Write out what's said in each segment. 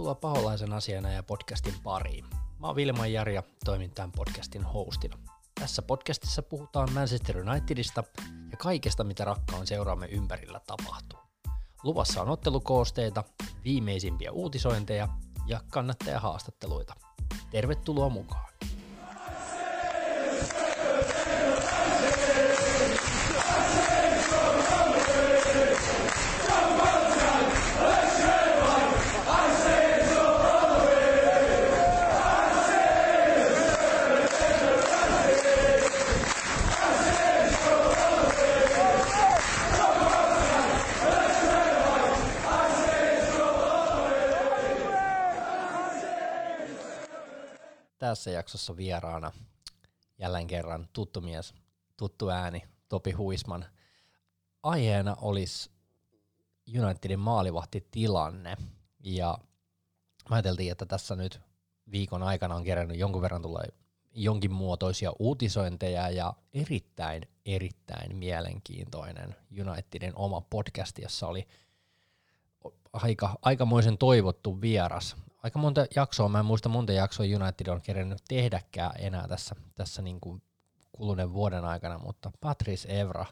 Tervetuloa Paholaisen asiana ja podcastin pariin. Mä oon Vilma Jari ja toimin tämän podcastin hostina. Tässä podcastissa puhutaan Manchester Unitedista ja kaikesta, mitä rakkaan seuraamme ympärillä tapahtuu. Luvassa on ottelukoosteita, viimeisimpiä uutisointeja ja kannattajahaastatteluita. Tervetuloa mukaan! Tässä jaksossa vieraana jälleen kerran tuttu mies, tuttu ääni, Topi Huisman. Aiheena olisi Unitedin maalivahtitilanne ja mä ajateltiin, että tässä nyt viikon aikana on kerännyt jonkun verran tulla jonkin muotoisia uutisointeja ja erittäin, erittäin mielenkiintoinen Unitedin oma podcast, jossa oli aika, aikamoisen toivottu vieras aika monta jaksoa, mä en muista monta jaksoa United on kerennyt tehdäkään enää tässä, tässä niin kuin kuluneen vuoden aikana, mutta Patrice Evra,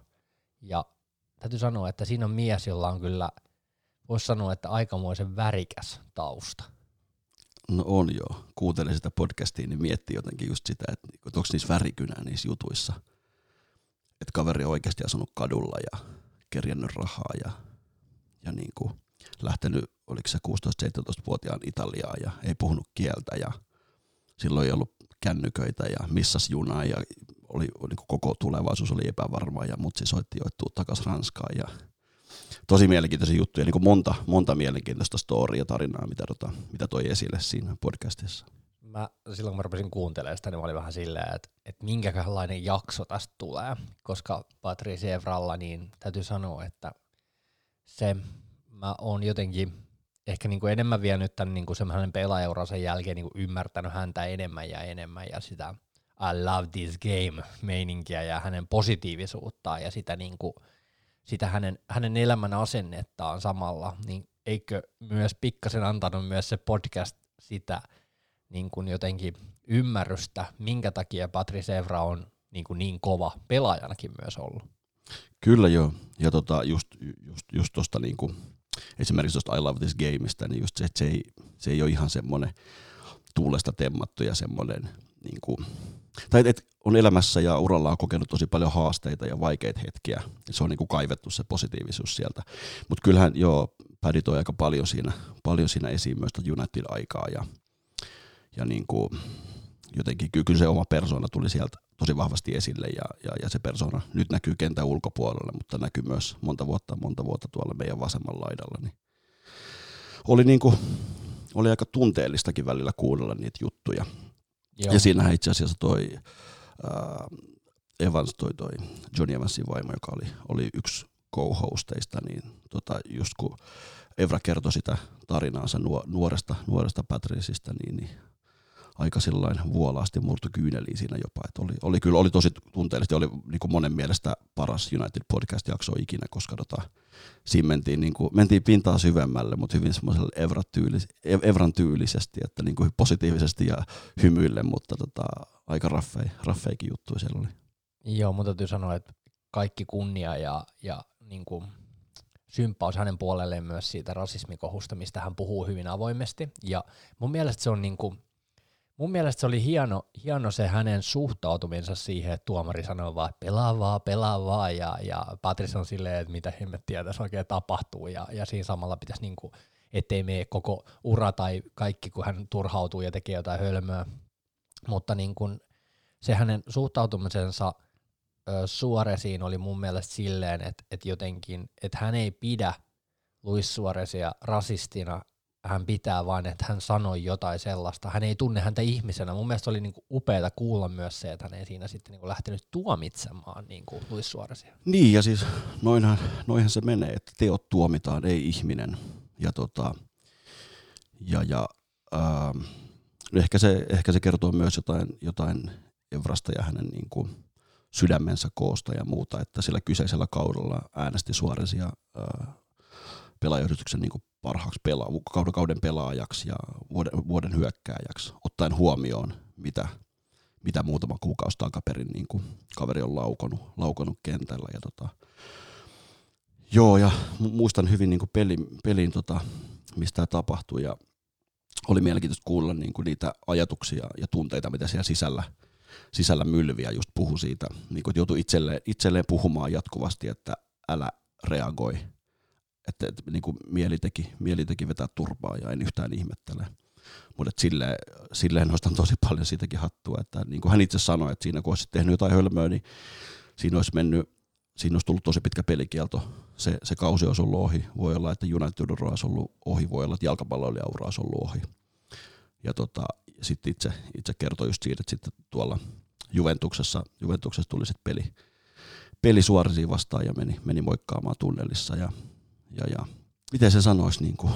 ja täytyy sanoa, että siinä on mies, jolla on kyllä, voisi sanoa, että aikamoisen värikäs tausta. No on joo. Kuuntelin sitä podcastia, niin miettii jotenkin just sitä, että onko niissä värikynää niissä jutuissa. Että kaveri on oikeasti asunut kadulla ja kerjännyt rahaa ja, ja niin kuin lähtenyt, oliko se 16-17-vuotiaan Italiaa ja ei puhunut kieltä ja silloin ei ollut kännyköitä ja missas junaa ja oli, niin koko tulevaisuus oli epävarma ja mutsi soitti jo, että takaisin Ranskaan ja tosi mielenkiintoisia juttuja, niin kuin monta, monta mielenkiintoista storia tarinaa, mitä, tota, mitä toi esille siinä podcastissa. Mä, silloin kun mä rupesin kuuntelemaan sitä, niin mä olin vähän silleen, että, että minkälainen jakso tästä tulee, koska Patrice Evralla, niin täytyy sanoa, että se mä oon jotenkin ehkä niin kuin enemmän vienyt tämän niin kuin semmoinen pelaajaurasen jälkeen niin kuin ymmärtänyt häntä enemmän ja enemmän ja sitä I love this game meininkiä ja hänen positiivisuuttaan ja sitä, niin sitä hänen, hänen elämän asennettaan samalla, niin eikö myös pikkasen antanut myös se podcast sitä niin kuin jotenkin ymmärrystä, minkä takia Patrice Evra on niin, kuin niin kova pelaajanakin myös ollut. Kyllä joo, ja tota, just, just, just niin esimerkiksi tuosta I Love This Gameista, niin just se, että se ei, se ei ole ihan semmoinen tuulesta temmattu ja semmoinen, niin kuin, tai että on elämässä ja uralla on kokenut tosi paljon haasteita ja vaikeita hetkiä. Se on niin kuin kaivettu se positiivisuus sieltä. Mutta kyllähän joo, Paddy toi aika paljon siinä, paljon siinä esiin myös United-aikaa ja, ja niin kuin, jotenkin kyllä se oma persona tuli sieltä tosi vahvasti esille ja, ja, ja se persona nyt näkyy kentän ulkopuolella, mutta näkyy myös monta vuotta, monta vuotta tuolla meidän vasemmalla laidalla. Niin oli, niin kuin, oli aika tunteellistakin välillä kuunnella niitä juttuja. Joo. Ja siinähän itse asiassa toi äh, Evans, toi, toi Johnny Evansin vaimo, joka oli, oli yksi co-hosteista, niin tota, just kun Evra kertoi sitä tarinaansa nuoresta, nuoresta Patriceista, niin, niin aika sellainen vuolaasti murtu kyyneliin siinä jopa. Et oli, oli, kyllä oli tosi tunteellisesti, oli niin kuin monen mielestä paras United podcast-jakso ikinä, koska tota, siinä mentiin, niin kuin, mentiin pintaa syvemmälle, mutta hyvin semmoiselle Evran, Evran tyylisesti, että niin kuin positiivisesti ja hymyille, mutta tota, aika raffei, raffeikin juttu siellä oli. Joo, mutta täytyy sanoa, että kaikki kunnia ja, ja niin kuin symppaus hänen puolelleen myös siitä rasismikohusta, mistä hän puhuu hyvin avoimesti. Ja mun mielestä se on niin kuin, mun mielestä se oli hieno, hieno se hänen suhtautuminsa siihen, että tuomari sanoo vaan, että pelaa vaan, pelaa vaan, ja, ja Patrice on silleen, että mitä hemmettiä tässä oikein tapahtuu, ja, ja siinä samalla pitäisi niinku, ettei mene koko ura tai kaikki, kun hän turhautuu ja tekee jotain hölmöä, mutta niin kun, se hänen suhtautumisensa ö, Suoresiin oli mun mielestä silleen, että, että jotenkin, että hän ei pidä Luis Suoresia rasistina hän pitää vain, että hän sanoi jotain sellaista. Hän ei tunne häntä ihmisenä. Mun mielestä oli niinku upeata kuulla myös se, että hän ei siinä sitten niinku lähtenyt tuomitsemaan niinku Luis Suoresia. Niin, ja siis noinhan, noinhan se menee, että teot tuomitaan, ei ihminen. Ja, tota, ja, ja ää, ehkä, se, ehkä se kertoo myös jotain, jotain Evrasta ja hänen niinku sydämensä koosta ja muuta, että sillä kyseisellä kaudella äänesti Suoresia ää, pelaajayhdistyksen niin parhaaksi pela- kauden, kauden pelaajaksi ja vuoden, vuoden hyökkääjäksi, ottaen huomioon, mitä, mitä muutama kuukausi takaperin niin kuin kaveri on laukonut, laukonut kentällä. Ja tota, joo, ja muistan hyvin niin kuin pelin, pelin tota, mistä tämä tapahtui, ja oli mielenkiintoista kuulla niin kuin niitä ajatuksia ja tunteita, mitä siellä sisällä, sisällä mylviä just puhu siitä, niin kuin, että joutui itselleen, itselleen puhumaan jatkuvasti, että älä reagoi, että, että niin kuin mieli, teki, mieli teki vetää turpaa ja en yhtään ihmettele. Mutta silleen, silleen nostan tosi paljon siitäkin hattua, että niin kuin hän itse sanoi, että siinä kun olisi tehnyt jotain hölmöä, niin siinä olisi mennyt, siinä olisi tullut tosi pitkä pelikielto. Se, se kausi olisi ollut ohi. Voi olla, että United ura olisi ollut ohi, voi olla, että jalkapalloilijaura olisi ollut ohi. Ja tota, sitten itse, itse kertoi just siitä, että sitten tuolla Juventuksessa, Juventuksessa tuli sitten peli, peli suorisiin vastaan ja meni, meni moikkaamaan tunnelissa. Ja, ja, ja miten se sanoisi, niin kuin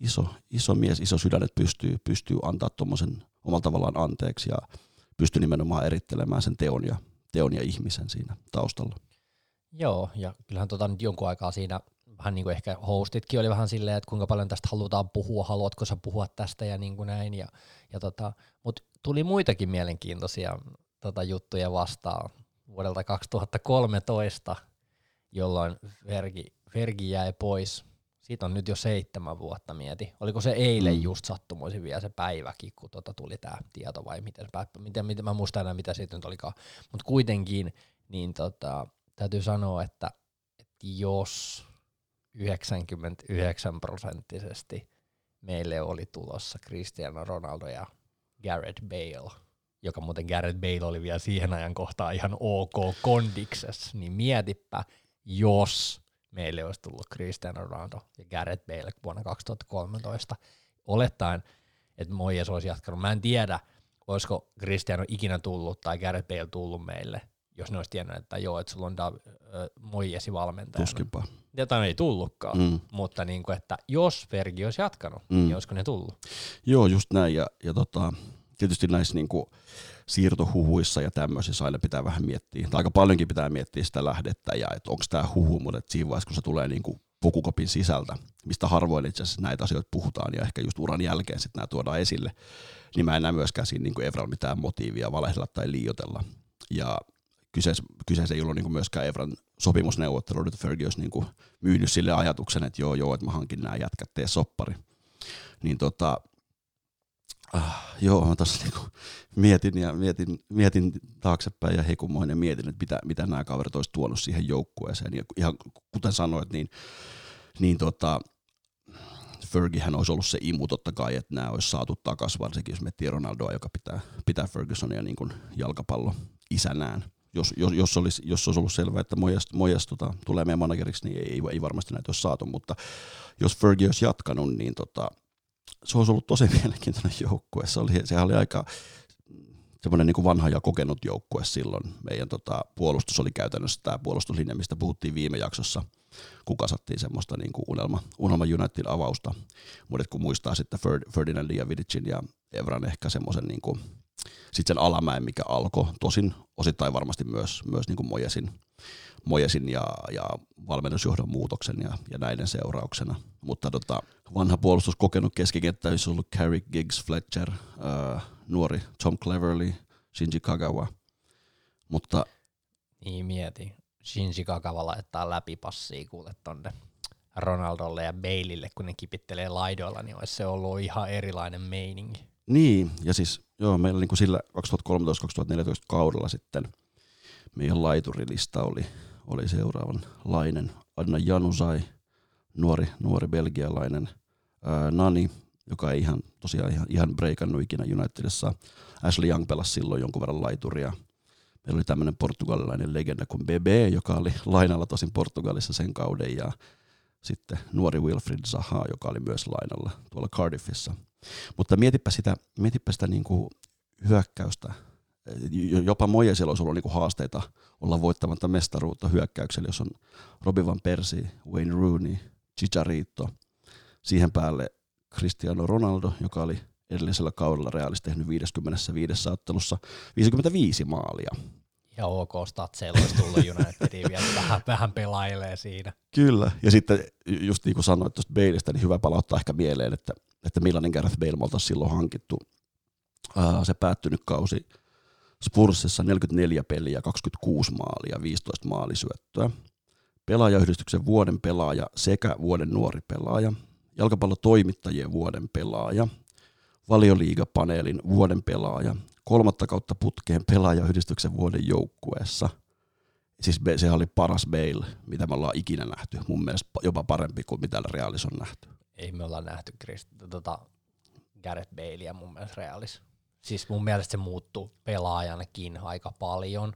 iso, iso mies, iso sydän, että pystyy, pystyy antaa tuommoisen omalla tavallaan anteeksi ja pystyy nimenomaan erittelemään sen teon ja, teon ja ihmisen siinä taustalla. Joo, ja kyllähän tota nyt jonkun aikaa siinä vähän niin kuin ehkä hostitkin oli vähän silleen, että kuinka paljon tästä halutaan puhua, haluatko sä puhua tästä ja niin kuin näin. Ja, ja tota, Mutta tuli muitakin mielenkiintoisia tota, juttuja vastaan vuodelta 2013, jolloin Fergi, Fergi jäi pois. Siitä on nyt jo seitsemän vuotta mieti. Oliko se eilen mm. just sattumoisin vielä se päiväkin, kun tota tuli tämä tieto vai miten, miten, miten mä muistan enää mitä siitä nyt olikaan. Mutta kuitenkin, niin tota, täytyy sanoa, että, että jos 99 prosenttisesti meille oli tulossa Cristiano Ronaldo ja Gareth Bale, joka muuten Gareth Bale oli vielä siihen ajan kohtaan ihan ok kondiksessa, niin mietipä, jos meille olisi tullut Cristiano Ronaldo ja Gareth Bale vuonna 2013, olettaen, että Moyes olisi jatkanut. Mä en tiedä, olisiko Cristiano ikinä tullut tai Gareth Bale tullut meille, jos ne olisi tiennyt, että joo, että sulla on Dav- äh, Moyesi valmentajana. Tuskinpa. Jota ei tullutkaan, mm. mutta niin kuin, että jos Fergi olisi jatkanut, mm. niin olisiko ne tullut? Joo, just näin. Ja, ja tota, tietysti näissä niin kuin siirtohuhuissa ja tämmöisissä aina pitää vähän miettiä, tai aika paljonkin pitää miettiä sitä lähdettä ja että onko tämä huhu, mutta siinä vaiheessa, kun se tulee niin kuin pukukopin sisältä, mistä harvoin itse asiassa näitä asioita puhutaan ja ehkä just uran jälkeen sitten nämä tuodaan esille, niin mä en näe myöskään siinä niin Evran mitään motiivia valehdella tai liiotella. Ja kyseessä, kyseessä ei ollut niin kuin myöskään Evran sopimusneuvottelu, että Fergie olisi niin kuin myynyt sille ajatuksen, että joo, joo, että mä hankin nämä jätkät, tee soppari. Niin tota, ah, joo, mä tuossa niinku mietin ja mietin, mietin taaksepäin ja hekumoin ja mietin, että mitä, mitä nämä kaverit olisi tuonut siihen joukkueeseen. Ja ihan kuten sanoit, niin, niin tota, Fergiehän olisi ollut se imu totta kai, että nämä olisi saatu takaisin, varsinkin jos miettii Ronaldoa, joka pitää, pitää Fergusonia niin kuin jalkapallo isänään. Jos, jos, jos, olisi, jos olisi ollut selvää, että Mojas, Mojas tota, tulee meidän manageriksi, niin ei, ei varmasti näitä olisi saatu, mutta jos Fergie olisi jatkanut, niin tota, se olisi ollut tosi mielenkiintoinen joukkue. Se oli, sehän oli aika semmoinen niin vanha ja kokenut joukkue silloin. Meidän tota, puolustus oli käytännössä tämä puolustuslinja, mistä puhuttiin viime jaksossa, kun kasattiin semmoista niin kuin unelma, unelma United avausta. Mutta kun muistaa sitten Ferdinandin ja Vidicin ja Evran ehkä semmoisen niin kuin, sitten sen alamäen, mikä alkoi, tosin osittain varmasti myös, myös niin kuin Mojesin, Mojesin ja, ja valmennusjohdon muutoksen ja, ja näiden seurauksena. Mutta tota, vanha puolustus kokenut keskikenttä olisi ollut Carrick, Giggs, Fletcher, uh, nuori Tom Cleverly, Shinji Kagawa. Mutta, niin mieti. Shinji Kagawa laittaa läpipassia kuule tonne Ronaldolle ja Bailille, kun ne kipittelee laidoilla, niin olisi se ollut ihan erilainen meininki. Niin, ja siis joo, meillä niin kuin sillä 2013-2014 kaudella sitten meidän laiturilista oli, oli seuraavanlainen. Anna Janusai, nuori, nuori belgialainen, ää, Nani, joka ei ihan, tosiaan ihan, ihan breikannut ikinä Unitedissa. Ashley Young pelasi silloin jonkun verran laituria. Meillä oli tämmöinen portugalilainen legenda kuin Bebe, joka oli lainalla tosin Portugalissa sen kauden, ja sitten nuori Wilfried Zaha, joka oli myös lainalla tuolla Cardiffissa. Mutta mietipä sitä, mietipä sitä niin kuin hyökkäystä. Jopa Mojesilla olisi ollut niin kuin haasteita olla voittamatta mestaruutta hyökkäyksellä, jos on Robin Van Persie, Wayne Rooney, Chicharito. Siihen päälle Cristiano Ronaldo, joka oli edellisellä kaudella Realista tehnyt 55 ottelussa 55 maalia. ihan ok statseilla olisi tullut Unitediin vielä vähän, vähän pelailee siinä. Kyllä, ja sitten just niin kuin sanoit tuosta Baleista, niin hyvä palauttaa ehkä mieleen, että, että millainen Gareth Bale me silloin hankittu. Uh, se päättynyt kausi Spursissa 44 peliä, 26 maalia, 15 maalisyöttöä. Pelaajayhdistyksen vuoden pelaaja sekä vuoden nuori pelaaja. Jalkapallotoimittajien vuoden pelaaja. Valioliigapaneelin vuoden pelaaja. Kolmatta kautta putkeen pelaajayhdistyksen vuoden joukkueessa. Siis se oli paras Bale, mitä me ollaan ikinä nähty. Mun mielestä jopa parempi kuin mitä Realis on nähty. Ei me olla nähty Christ- tota, Gareth Balea mun mielestä Realis siis mun mielestä se muuttuu pelaajanakin aika paljon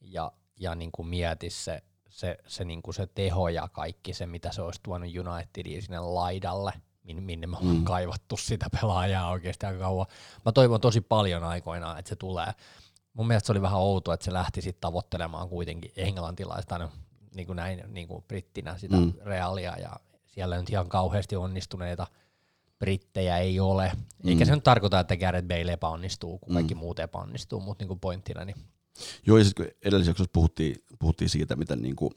ja, ja niin kuin mieti se, se, se, niin kuin se teho ja kaikki se, mitä se olisi tuonut Unitediin sinne laidalle, minne, minne me ollaan mm. kaivattu sitä pelaajaa oikeasti aika kauan. Mä toivon tosi paljon aikoinaan, että se tulee. Mun mielestä se oli vähän outoa, että se lähti sitten tavoittelemaan kuitenkin englantilaista, niin kuin näin niin kuin brittinä sitä mm. realia ja siellä nyt ihan kauheasti onnistuneita – brittejä ei ole. Mm. Eikä se nyt tarkoita, että Gareth Bale epäonnistuu, kun kaikki mm. muut epäonnistuu, mutta niin kuin pointtina. Niin. Joo, ja sitten kun edellisessä jaksossa puhuttiin, puhuttiin siitä, miten niin kuin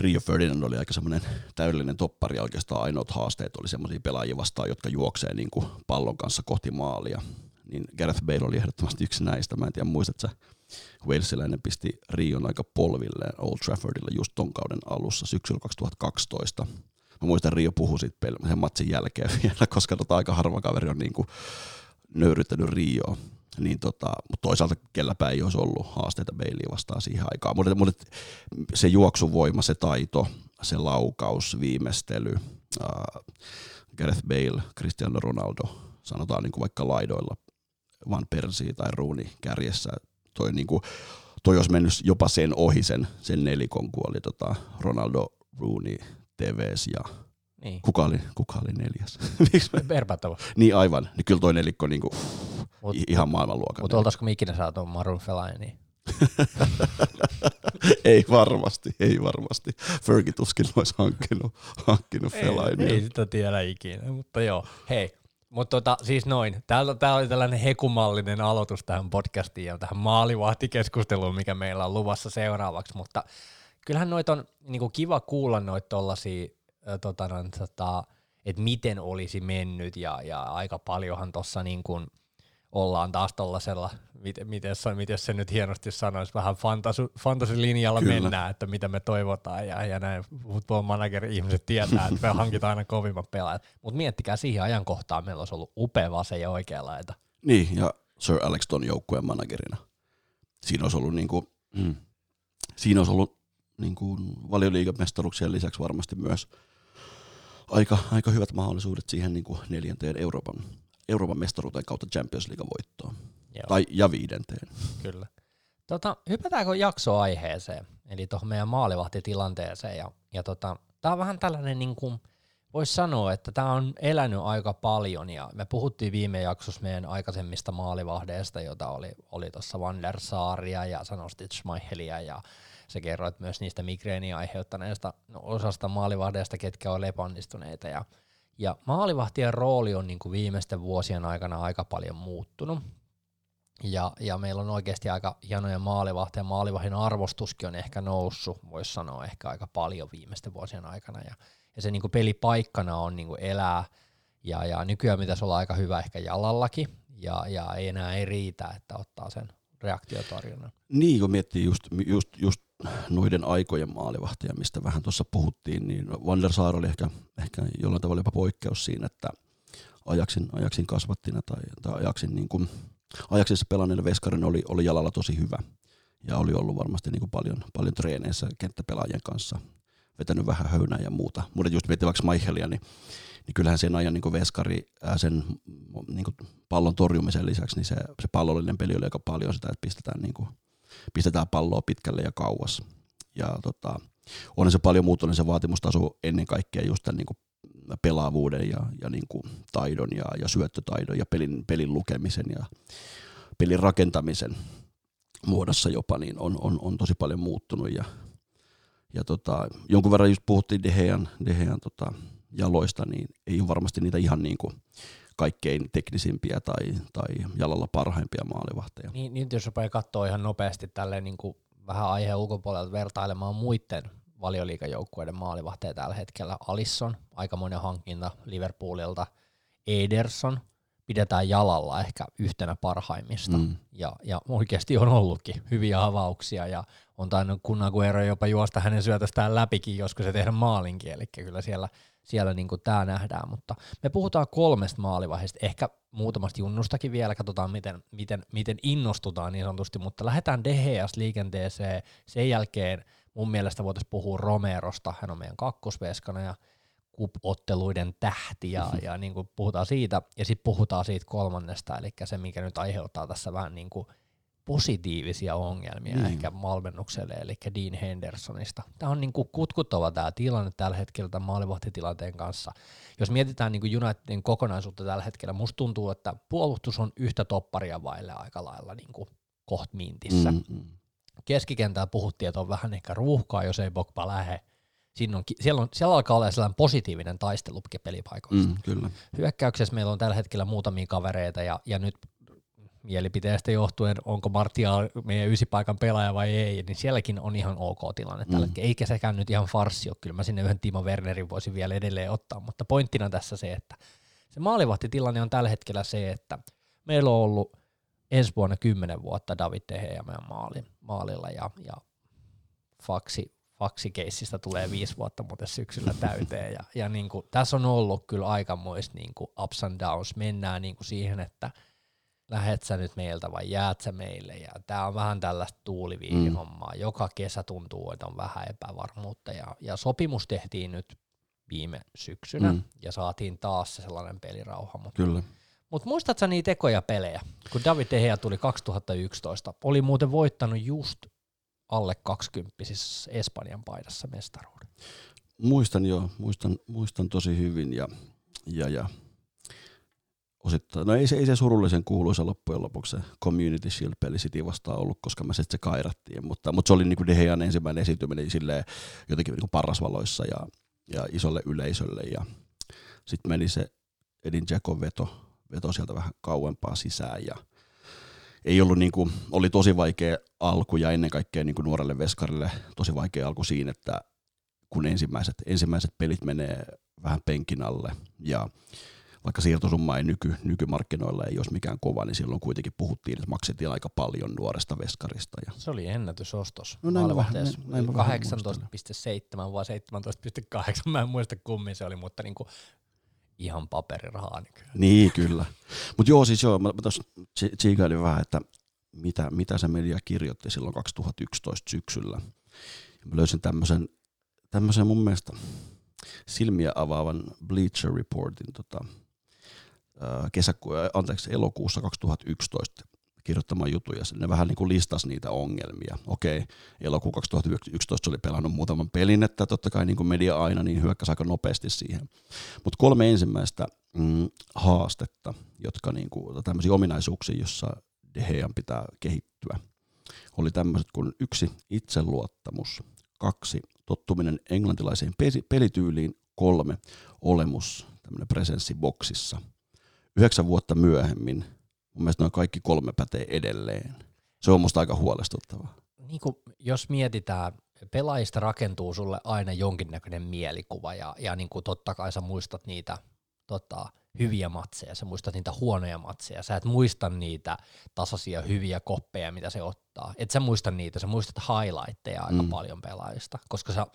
Rio Ferdinand oli aika semmoinen täydellinen toppari ja oikeastaan ainoat haasteet oli semmoisia pelaajia vastaan, jotka juoksee niin kuin pallon kanssa kohti maalia. Niin Gareth Bale oli ehdottomasti yksi näistä. Mä en tiedä, muistat sä, Walesiläinen pisti Rion aika polvilleen Old Traffordilla just ton kauden alussa syksyllä 2012 Mä muistan Rio puhui siitä sen matsin jälkeen vielä, koska tota aika harva kaveri on niinku nöyryttänyt Rioa. Niin tota, mutta toisaalta kelläpä ei olisi ollut haasteita Baileya vastaan siihen aikaan. Mutta, mutta se juoksuvoima, se taito, se laukaus, viimeistely, äh, Gareth Bale, Cristiano Ronaldo, sanotaan niin kuin vaikka laidoilla Van Persie tai Rooney kärjessä, toi, niin kuin, toi olisi mennyt jopa sen ohi sen, sen nelikon, kun oli tota Ronaldo, Rooney, TVS ja niin. kuka, oli, kuka oli neljäs? Berbatov. niin aivan, niin kyllä toi nelikko niinku, mut, ihan maailmanluokan. Mutta oltaisiko me ikinä saatu Maroon niin? ei varmasti, ei varmasti. Fergie tuskin olisi hankkinut, hankkinut. Ei, ei sitä tiedä ikinä, mutta joo. Hei, mutta tota, siis noin. Täällä, täällä oli tällainen hekumallinen aloitus tähän podcastiin ja tähän maalivahtikeskusteluun, mikä meillä on luvassa seuraavaksi, mutta kyllähän noita on niinku kiva kuulla noita tollasia, tota, no, tota, että miten olisi mennyt ja, ja aika paljonhan tuossa niin kuin ollaan taas tuollaisella, miten, miten, miten se nyt hienosti sanoisi, vähän fantasu, fantasilinjalla Kyllä. mennään, että mitä me toivotaan ja, ja näin football manager ihmiset tietää, että me hankitaan aina kovimmat pelaajat. Mutta miettikää siihen ajankohtaan, meillä olisi ollut upea vase ja oikea laita. Niin, ja Sir Alex ton joukkueen managerina. Siinä olisi ollut, niinku, mm, siinä olisi ollut niin kuin valioliigamestaruuksien lisäksi varmasti myös aika, aika hyvät mahdollisuudet siihen niin kuin neljänteen Euroopan, Euroopan mestaruuteen kautta Champions League voittoon. Joo. Tai, ja viidenteen. Kyllä. Tota, hypätäänkö jaksoaiheeseen, eli tuohon meidän maalivahtitilanteeseen. Ja, ja tota, tämä on vähän tällainen, niin kuin, voisi sanoa, että tämä on elänyt aika paljon, ja me puhuttiin viime jaksossa meidän aikaisemmista maalivahdeista, jota oli, oli tuossa Van der Saaria ja sanostit Schmeichelia ja Sä kerroit myös niistä migreeniä aiheuttaneista no, osasta maalivahdeista, ketkä on epäonnistuneita. Ja, ja maalivahtien rooli on niin kuin viimeisten vuosien aikana aika paljon muuttunut. Ja, ja meillä on oikeasti aika hienoja maalivahtia. Maalivahin arvostuskin on ehkä noussut, voisi sanoa ehkä aika paljon viimeisten vuosien aikana. Ja, ja se niin kuin pelipaikkana on niin kuin elää. Ja, ja nykyään pitäisi olla aika hyvä ehkä jalallakin. Ja, ja ei enää ei riitä, että ottaa sen reaktiotorjunnan. Niin, kun miettii just, just, just noiden aikojen maalivahtia, mistä vähän tuossa puhuttiin, niin Van der Saar oli ehkä, ehkä jollain tavalla jopa poikkeus siinä, että ajaksin, ajaksin kasvattina tai, tai ajaksin niin kuin, ajaksissa pelanneille veskarin oli, oli jalalla tosi hyvä ja oli ollut varmasti niin kuin paljon, paljon treeneissä kenttäpelaajien kanssa, vetänyt vähän höynää ja muuta. Mutta just miettii vaikka Maichelia, niin, niin kyllähän sen ajan niin kuin veskari sen niin kuin pallon torjumisen lisäksi, niin se, se pallollinen peli oli aika paljon sitä, että pistetään niin kuin pistetään palloa pitkälle ja kauas. Ja tota, on se paljon muuttunut se vaatimustaso ennen kaikkea just tämän niin kuin pelaavuuden ja, ja niin kuin taidon ja, ja syöttötaidon ja pelin, pelin lukemisen ja pelin rakentamisen muodossa jopa, niin on, on, on tosi paljon muuttunut. Ja, ja tota, jonkun verran just puhuttiin Dehean, Dehean tota, jaloista, niin ei ole varmasti niitä ihan niin kuin kaikkein teknisimpiä tai, tai jalalla parhaimpia maalivahteja. Niin, niin jos rupeaa katsoa ihan nopeasti tälleen niin kuin vähän aiheen ulkopuolelta vertailemaan muiden valioliikajoukkueiden maalivahteja tällä hetkellä. Alisson, aikamoinen hankinta Liverpoolilta. Ederson, pidetään jalalla ehkä yhtenä parhaimmista. Mm. Ja, ja oikeasti on ollutkin hyviä avauksia ja on tainnut kunnan ero jopa juosta hänen syötöstään läpikin, joskus se tehdä maalinkin, eli kyllä siellä, siellä niin tämä nähdään. Mutta me puhutaan kolmesta maalivaiheesta, ehkä muutamasta junnustakin vielä, katsotaan miten, miten, miten innostutaan niin sanotusti, mutta lähdetään DHS liikenteeseen, sen jälkeen mun mielestä voitaisiin puhua Romerosta, hän on meidän kakkosveskana ja kup-otteluiden tähti ja, mm-hmm. ja niin kuin puhutaan siitä, ja sitten puhutaan siitä kolmannesta, eli se, mikä nyt aiheuttaa tässä vähän niin kuin positiivisia ongelmia niin. ehkä valmennukselle, eli Dean Hendersonista. Tämä on niin kuin kutkuttava tämä tilanne tällä hetkellä tämän maalivahtitilanteen kanssa. Jos mietitään niin kuin Unitedin kokonaisuutta tällä hetkellä, musta tuntuu, että puolustus on yhtä topparia vaille aika lailla niin kuin koht mintissä. Mm-hmm. Keskikentällä puhuttiin, että on vähän ehkä ruuhkaa, jos ei Bokpa lähe. Siinä on, siellä, on, siellä alkaa olla sellainen positiivinen taistelu pelipaikoista. Mm, kyllä. Hyökkäyksessä meillä on tällä hetkellä muutamia kavereita ja, ja nyt mielipiteestä johtuen, onko Martial meidän ysipaikan pelaaja vai ei, niin sielläkin on ihan ok tilanne tällä mm. Eikä sekään nyt ihan farssi ole, kyllä mä sinne yhden Timo Wernerin voisin vielä edelleen ottaa, mutta pointtina tässä se, että se maalivahtitilanne on tällä hetkellä se, että meillä on ollut ensi vuonna kymmenen vuotta David Tehe meidän maali, maalilla ja, ja faksi, faksikeissistä tulee viisi vuotta muuten syksyllä täyteen. Ja, ja niin kuin, tässä on ollut kyllä aikamoista niin kuin ups and downs, mennään niin kuin siihen, että – lähet sä nyt meiltä vai jäät sä meille. Ja tää on vähän tällaista tuuliviihihommaa. Mm. Joka kesä tuntuu, että on vähän epävarmuutta. Ja, ja sopimus tehtiin nyt viime syksynä mm. ja saatiin taas se sellainen pelirauha. Mutta Kyllä. Mutta muistatko niitä tekoja pelejä, kun David De Gea tuli 2011, oli muuten voittanut just alle 20 siis Espanjan paidassa mestaruuden. Muistan joo, muistan, muistan tosi hyvin ja, ja, ja osittain, no ei se, ei se surullisen kuuluisa loppujen lopuksi se Community Shield-peli City vastaan ollut, koska me sitten se kairattiin, mutta, mutta se oli niin De Gean ensimmäinen esiintyminen silleen jotenkin niin parasvaloissa ja, ja isolle yleisölle ja sitten meni se Edin Jacko veto, veto sieltä vähän kauempaa sisään ja ei ollut niin kuin, oli tosi vaikea alku ja ennen kaikkea niin kuin nuorelle veskarille tosi vaikea alku siinä, että kun ensimmäiset, ensimmäiset pelit menee vähän penkin alle ja vaikka siirtosumma ei nyky, nykymarkkinoilla ei olisi mikään kova, niin silloin kuitenkin puhuttiin, että maksettiin aika paljon nuoresta veskarista. Ja... Se oli ennätysostos. No näin, vähän, näin, 18,7 vai 17,8, mä en muista kummin se oli, mutta niinku ihan paperirahaa nykyään. Niin, kyllä. Mutta joo, siis joo, mä, mä tuossa tsiikailin vähän, että mitä, mitä se media kirjoitti silloin 2011 syksyllä. Ja mä löysin tämmöisen, tämmöisen mun mielestä silmiä avaavan Bleacher Reportin tota, kesäku- anteeksi, elokuussa 2011 kirjoittamaan jutuja. Ne vähän niin kuin listasi niitä ongelmia. Okei, elokuu 2011 oli pelannut muutaman pelin, että totta kai niin kuin media aina niin hyökkäsi aika nopeasti siihen. Mutta kolme ensimmäistä mm, haastetta, jotka niin kuin, tämmöisiä ominaisuuksia, jossa Dehean pitää kehittyä, oli tämmöiset kuin yksi itseluottamus, kaksi tottuminen englantilaiseen pelityyliin, kolme olemus, tämmöinen presenssi boksissa – yhdeksän vuotta myöhemmin mun mielestä noin kaikki kolme pätee edelleen. Se on musta aika huolestuttavaa. Niin kuin, jos mietitään, pelaajista rakentuu sulle aina jonkinnäköinen mielikuva ja, ja niin kuin totta kai sä muistat niitä tota, hyviä matseja, sä muistat niitä huonoja matseja, sä et muista niitä tasaisia hyviä koppeja, mitä se ottaa. Et sä muista niitä, sä muistat highlightteja aika mm. paljon pelaajista, koska sä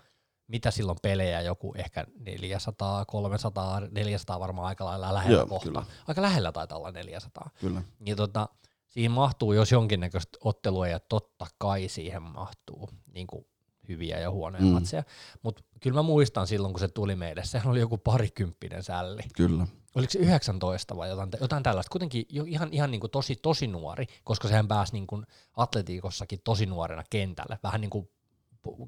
mitä silloin pelejä, joku ehkä 400, 300, 400 varmaan aika lailla lähellä Joo, kohta. Kyllä. Aika lähellä taitaa olla 400. Kyllä. Ja tota, siihen mahtuu, jos jonkinnäköistä ottelua, ja totta kai siihen mahtuu niin kuin hyviä ja huonoja mm. matseja. Mutta kyllä mä muistan silloin, kun se tuli meille, sehän oli joku parikymppinen sälli. Kyllä. Oliko se 19 vai jotain, jotain tällaista? Kuitenkin jo ihan, ihan niin kuin tosi, tosi nuori, koska sehän pääsi niin kuin atletiikossakin tosi nuorena kentälle. Vähän niin kuin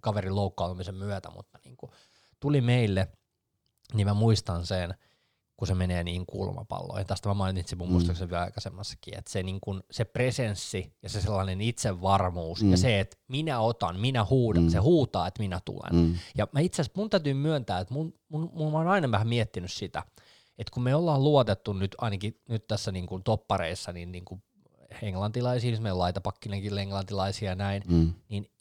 kaverin loukkaantumisen myötä, mutta niin kuin tuli meille, niin mä muistan sen, kun se menee niin kulmapalloon. Ja tästä mä mainitsin mun muistaakseni mm. vielä aikaisemmassakin, että se, niin kun, se presenssi ja se sellainen itsevarmuus mm. ja se, että minä otan, minä huudan, mm. se huutaa, että minä tulen. Mm. Ja mä itse asiassa mun täytyy myöntää, että mun, mun, mun, mä oon aina vähän miettinyt sitä, että kun me ollaan luotettu nyt ainakin nyt tässä niin kuin toppareissa, niin, niin kuin englantilaisia, siis meillä on laitapakkinenkin englantilaisia ja näin, Mm. niin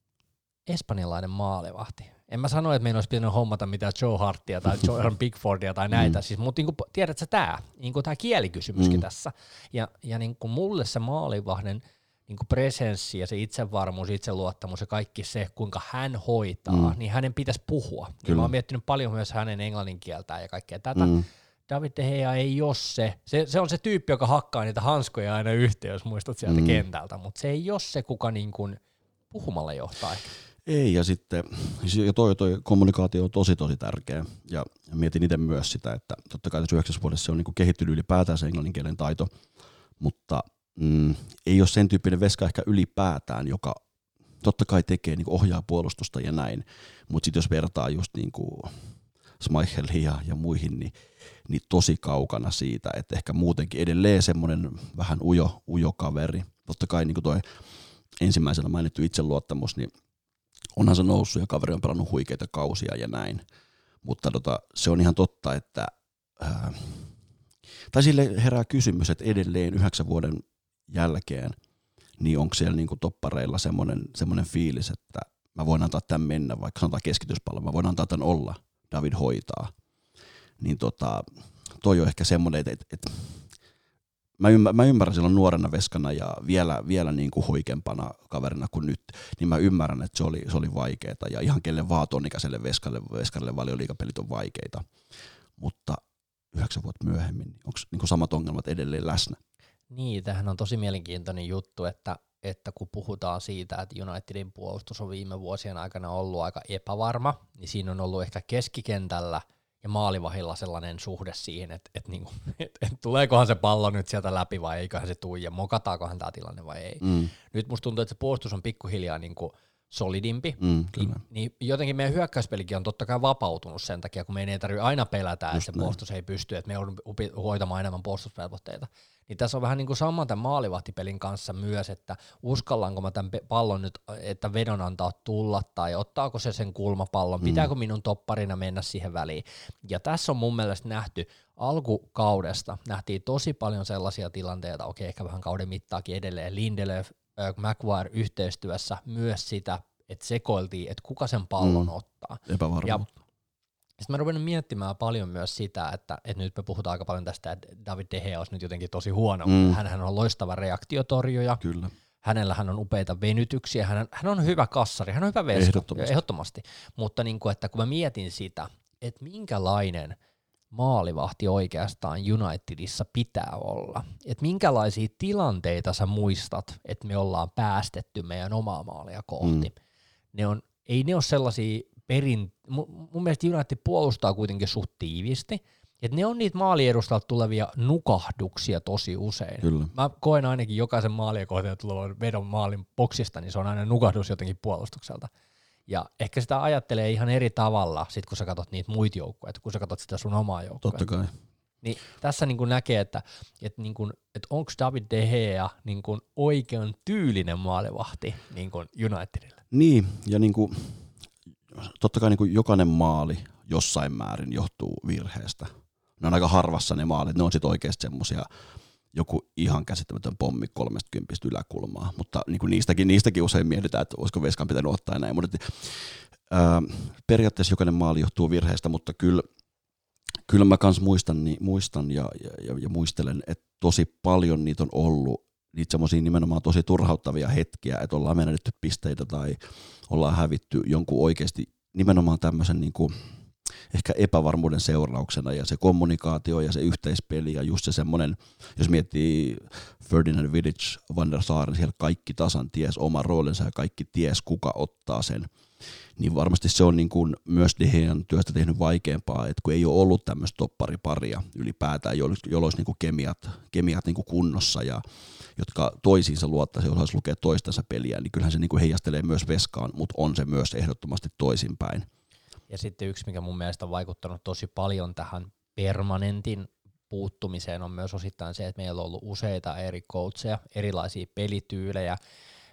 espanjalainen maalivahti. En mä sano, että meidän olisi pitänyt hommata mitään Joe Hartia tai Jordan Bigfordia tai näitä, mm. siis, mutta niin tiedätkö tämä, niin tämä kielikysymyskin Mm. tässä. Ja, ja niin kuin mulle se maalivahden niin kuin presenssi ja se itsevarmuus, itseluottamus ja kaikki se, kuinka hän hoitaa, Mm. niin hänen pitäisi puhua. Ja Kyllä. mä oon miettinyt paljon myös hänen englannin kieltään ja kaikkea tätä. Mm. David De Gea ei ole se. se. Se on se tyyppi, joka hakkaa niitä hanskoja aina yhteen, jos muistat sieltä mm. kentältä, mutta se ei ole se, kuka niin kuin puhumalla johtaa ehkä. Ei, ja sitten ja toi, toi kommunikaatio on tosi tosi tärkeä. Ja mietin itse myös sitä, että totta kai tässä vuodessa se on niin kehittynyt ylipäätään se englannin kielen taito, mutta mm, ei ole sen tyyppinen veska ehkä ylipäätään, joka totta kai tekee, niin ohjaa puolustusta ja näin, mutta sitten jos vertaa just niin kuin ja, ja muihin, niin, niin tosi kaukana siitä, että ehkä muutenkin edelleen semmoinen vähän ujo, ujo kaveri. Totta kai niin kuin toi ensimmäisenä mainittu itseluottamus, niin onhan se noussut ja kaveri on pelannut huikeita kausia ja näin. Mutta tota, se on ihan totta, että ää, tai sille herää kysymys, että edelleen yhdeksän vuoden jälkeen, niin onko siellä niinku toppareilla semmoinen, semmoinen fiilis, että mä voin antaa tämän mennä, vaikka sanotaan keskityspallon, mä voin antaa tämän olla, David hoitaa. Niin tota, toi on ehkä semmoinen, että, että, että mä, ymmär, mä ymmärrän silloin nuorena veskana ja vielä, vielä niin kuin huikempana kaverina kuin nyt, niin mä ymmärrän, että se oli, se oli vaikeaa ja ihan kelle vaan tonikäiselle veskalle, veskalle valioliikapelit on vaikeita. Mutta yhdeksän vuotta myöhemmin, onko niin kuin samat ongelmat edelleen läsnä? Niin, tämähän on tosi mielenkiintoinen juttu, että, että kun puhutaan siitä, että Unitedin puolustus on viime vuosien aikana ollut aika epävarma, niin siinä on ollut ehkä keskikentällä ja maalivahilla sellainen suhde siihen, että, että, niinku, että, että tuleekohan se pallo nyt sieltä läpi vai eiköhän se tule ja mokataakohan tämä tilanne vai ei. Mm, Nyt musta tuntuu, että se puolustus on pikkuhiljaa niin kuin solidimpi, mm, kyllä. niin, niin jotenkin meidän hyökkäyspelikin on totta kai vapautunut sen takia, kun meidän ei tarvitse aina pelätä, Just että se puolustus ei pysty, että me joudumme hoitamaan enemmän puolustusvelvoitteita. Niin tässä on vähän niin kuin sama tämän maalivahtipelin kanssa myös, että uskallanko mä tämän pallon nyt, että vedon antaa tulla, tai ottaako se sen kulmapallon, Mm. pitääkö minun topparina mennä siihen väliin. Ja tässä on mun mielestä nähty alkukaudesta, nähtiin tosi paljon sellaisia tilanteita, okei ehkä vähän kauden mittaakin edelleen, Lindelöf, McGuire yhteistyössä myös sitä, että sekoiltiin, että kuka sen pallon Mm. ottaa. Epävarma. Sitten mä ruvennut miettimään paljon myös sitä, että, että nyt me puhutaan aika paljon tästä, että David De Gea olisi nyt jotenkin tosi huono. Mm. Mm. Hänhän on loistava reaktiotorjuja, Kyllä. hänellä hän on upeita venytyksiä, hän, hän on hyvä kassari, hän on hyvä veska. Ehdottomasti. Ehdottomasti. Mutta niin kuin, että kun mä mietin sitä, että minkälainen maalivahti oikeastaan Unitedissa pitää olla, että minkälaisia tilanteita sä muistat, että me ollaan päästetty meidän omaa maalia kohti. Mm. Ne on, ei ne ole sellaisia perin, mun, mun mielestä United puolustaa kuitenkin suht tiivisti, että ne on niitä maaliedustalta tulevia nukahduksia tosi usein. Kyllä. Mä koen ainakin jokaisen maalien kohteen tulevan vedon maalin boksista, niin se on aina nukahdus jotenkin puolustukselta. Ja ehkä sitä ajattelee ihan eri tavalla, sit kun sä katsot niitä muita joukkueita, kun sä katsot sitä sun omaa joukkuetta. Totta kai. Niin tässä niin kuin näkee, että, että, niin kuin, että onko David De Gea niin kuin oikean tyylinen maalivahti niin kuin Unitedille. Niin, ja niin kuin, totta kai niin kuin jokainen maali jossain määrin johtuu virheestä. Ne on aika harvassa ne maalit, ne on sitten oikeasti semmoisia joku ihan käsittämätön pommi 30 yläkulmaa, mutta niin kuin niistäkin, niistäkin usein mietitään, että olisiko Veskan pitänyt ottaa ja näin, mutta ää, periaatteessa jokainen maali johtuu virheestä, mutta kyllä, kyllä mä kans muistan, niin, muistan ja, ja, ja, muistelen, että tosi paljon niitä on ollut, niitä semmoisia nimenomaan tosi turhauttavia hetkiä, että ollaan menetetty pisteitä tai ollaan hävitty jonkun oikeasti nimenomaan tämmöisen niin kuin, ehkä epävarmuuden seurauksena. Ja se kommunikaatio ja se yhteispeli ja just se semmoinen, jos miettii Ferdinand Vidic, Van der Sar, niin siellä kaikki tasan ties oman roolinsa ja kaikki ties kuka ottaa sen, niin varmasti se on niin kuin myös Dehean työstä tehnyt vaikeampaa, että kun ei ole ollut tämmöistä toppariparia ylipäätään, jolloin, olisi niin kuin kemiat, kemiat niin kuin kunnossa ja jotka toisiinsa luottaisi ja osaisi lukea toistensa peliä, niin kyllähän se niin kuin heijastelee myös veskaan, mutta on se myös ehdottomasti toisinpäin. Ja sitten yksi, mikä mun mielestä on vaikuttanut tosi paljon tähän permanentin puuttumiseen on myös osittain se, että meillä on ollut useita eri coacheja, erilaisia pelityylejä,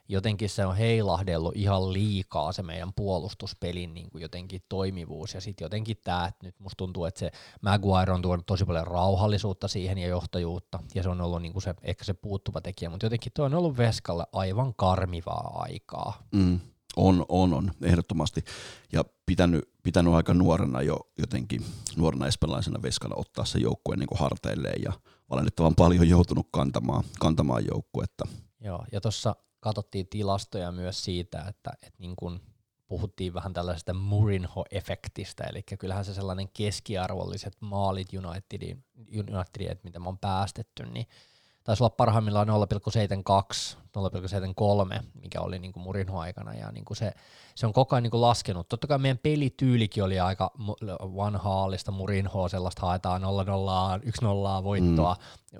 jotenkin se on heilahdellut ihan liikaa se meidän puolustuspelin niin kuin jotenkin toimivuus ja sitten jotenkin tämä, että nyt musta tuntuu, että se Maguire on tuonut tosi paljon rauhallisuutta siihen ja johtajuutta ja se on ollut niin kuin se, ehkä se puuttuva tekijä, mutta jotenkin tuo on ollut Veskalle aivan karmivaa aikaa. Mm. On, on, on, ehdottomasti. Ja pitänyt, pitänyt aika nuorena jo jotenkin, nuorena espanjalaisena veskana ottaa se joukkue niin harteilleen ja valitettavan paljon joutunut kantamaan, kantamaan joukkuetta. Joo, ja tuossa katsottiin tilastoja myös siitä, että, että niin kun puhuttiin vähän tällaisesta Mourinho-efektistä, eli kyllähän se sellainen keskiarvolliset maalit Unitedin, Unitedin että mitä me on päästetty, niin taisi olla parhaimmillaan 0,72, 0,73, mikä oli niin kuin Murinho aikana, ja niin kuin se, se on koko ajan niin kuin laskenut. Totta kai meidän pelityylikin oli aika vanhaallista Murinhoa, sellaista haetaan 0-0, 1-0 voittoa.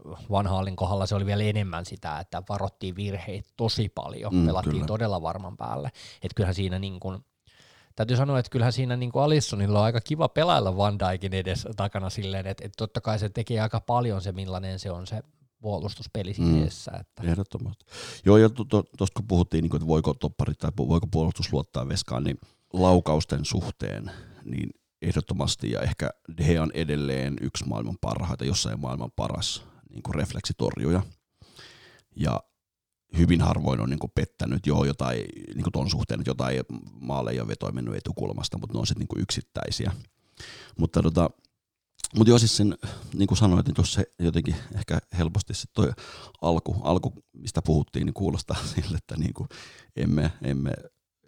Mm. Vanhaallin kohdalla se oli vielä enemmän sitä, että varottiin virheitä tosi paljon, mm, pelattiin kyllä. todella varman päälle. Että kyllähän siinä niin kuin, täytyy sanoa, että kyllähän siinä niin kuin Alissonilla on aika kiva pelailla Van Dijkin edes takana silleen, että, että totta kai se tekee aika paljon se, millainen se on se puolustuspeli mm. edessä. Että. Ehdottomasti. Joo, ja tuosta to, kun puhuttiin, niin kuin, että voiko topparit tai voiko puolustus luottaa veskaan, niin laukausten suhteen, niin ehdottomasti, ja ehkä he on edelleen yksi maailman parhaita, jossain maailman paras niin kuin refleksitorjuja. Ja hyvin harvoin on niin kuin pettänyt jo jotain niin kuin ton suhteen, että jotain maaleja vetoa mennyt etukulmasta, mutta ne on sitten niin yksittäisiä. Mutta tota, mutta joo, siis sen, niin kuin sanoit, niin tuossa jotenkin ehkä helposti se toi alku, alku, mistä puhuttiin, niin kuulostaa sille, että niin kuin emme, emme,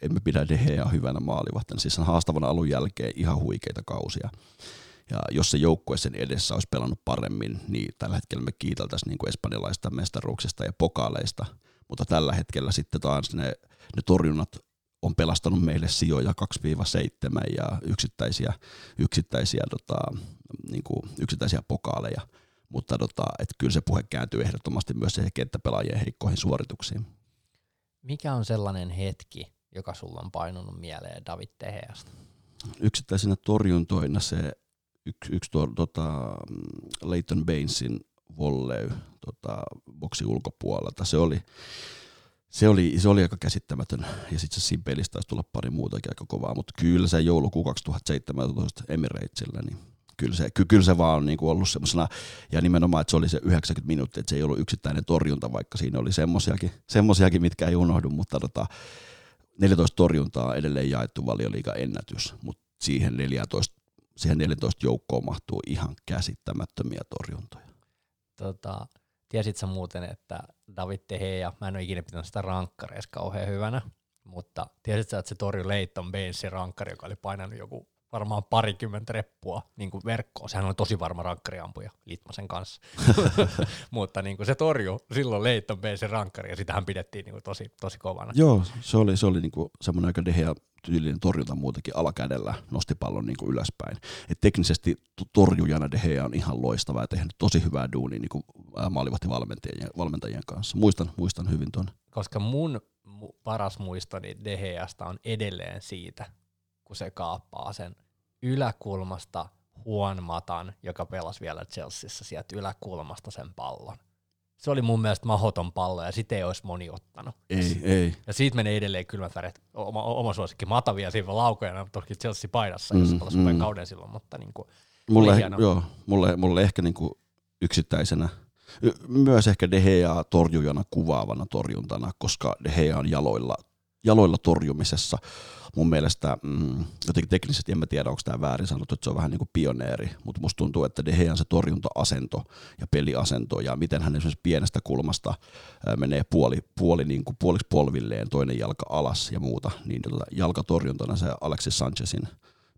emme pidä Dehea hyvänä maalivahtina. Siis sen haastavan alun jälkeen ihan huikeita kausia. Ja jos se joukkue sen edessä olisi pelannut paremmin, niin tällä hetkellä me kiiteltäisiin niin espanjalaista mestaruuksista ja pokaaleista. Mutta tällä hetkellä sitten taas ne, ne torjunnat on pelastanut meille sijoja 2-7 ja yksittäisiä, yksittäisiä, tota, niin kuin yksittäisiä pokaaleja. Mutta tota, et kyllä se puhe kääntyy ehdottomasti myös siihen kenttäpelaajien heikkoihin suorituksiin. Mikä on sellainen hetki, joka sulla on painunut mieleen David Teheasta? Yksittäisenä torjuntoina se yksi, yksi tuo, tota, Leighton Bainsin volley tota, boksi ulkopuolelta. Se oli, se oli, se oli aika käsittämätön, ja sitten se pelissä taisi tulla pari muutakin aika kovaa, mutta kyllä se joulukuu 2017 Emiratesillä, niin kyllä se, ky, kyllä se vaan on niinku ollut semmoisena, ja nimenomaan, että se oli se 90 minuuttia, että se ei ollut yksittäinen torjunta, vaikka siinä oli semmosiakin, semmosiakin mitkä ei unohdu, mutta tota, 14 torjuntaa edelleen jaettu valioliiga ennätys, mutta siihen 14, siihen 14 joukkoon mahtuu ihan käsittämättömiä torjuntoja. Tota, Tiesit sä muuten, että David Teheja, mä en ole ikinä pitänyt sitä rankkareissa kauhean hyvänä, mutta tiesit sä, että se torjui Leighton Bainsin rankkari, joka oli painanut joku varmaan parikymmentä reppua niin kuin verkkoon. Sehän oli tosi varma rankkariampuja Litmasen kanssa. Mutta niin kuin se torjui silloin Leighton Bainsin rankkari ja sitähän pidettiin niin kuin tosi, tosi kovana. Joo, se oli, se oli niin kuin semmoinen aika Dehea tyylinen torjunta muutenkin alakädellä, nosti pallon niin kuin ylöspäin. Et teknisesti torjujana De Gea on ihan loistava ja tehnyt tosi hyvää duunia niin kuin maalivahtivalmentajien valmentajien kanssa. Muistan, muistan hyvin tuon. Koska mun paras muistoni De Geasta on edelleen siitä, kun se kaappaa sen yläkulmasta Juan Matan, joka pelasi vielä Chelseassa sieltä yläkulmasta sen pallon se oli mun mielestä mahoton pallo ja sitä ei olisi moni ottanut. Ei, ei. Ja siitä menee edelleen kylmät väret. Oma, oma suosikki Matavia siinä laukojana, toki Chelsea paidassa, mm, jos pelasi mm. kauden silloin, mutta niin kuin, mulle, joo, mulle, mulle ehkä niin kuin yksittäisenä, myös ehkä De Gea torjujana kuvaavana torjuntana, koska De Gea on jaloilla, jaloilla torjumisessa. Mun mielestä mm, jotenkin teknisesti en mä tiedä, onko tämä väärin sanottu, että se on vähän niin kuin pioneeri, mutta musta tuntuu, että De Gean se torjunta-asento ja peliasento ja miten hän esimerkiksi pienestä kulmasta menee puoli, puoli niin kuin puoliksi polvilleen, toinen jalka alas ja muuta, niin jalkatorjuntana se Alexis Sanchezin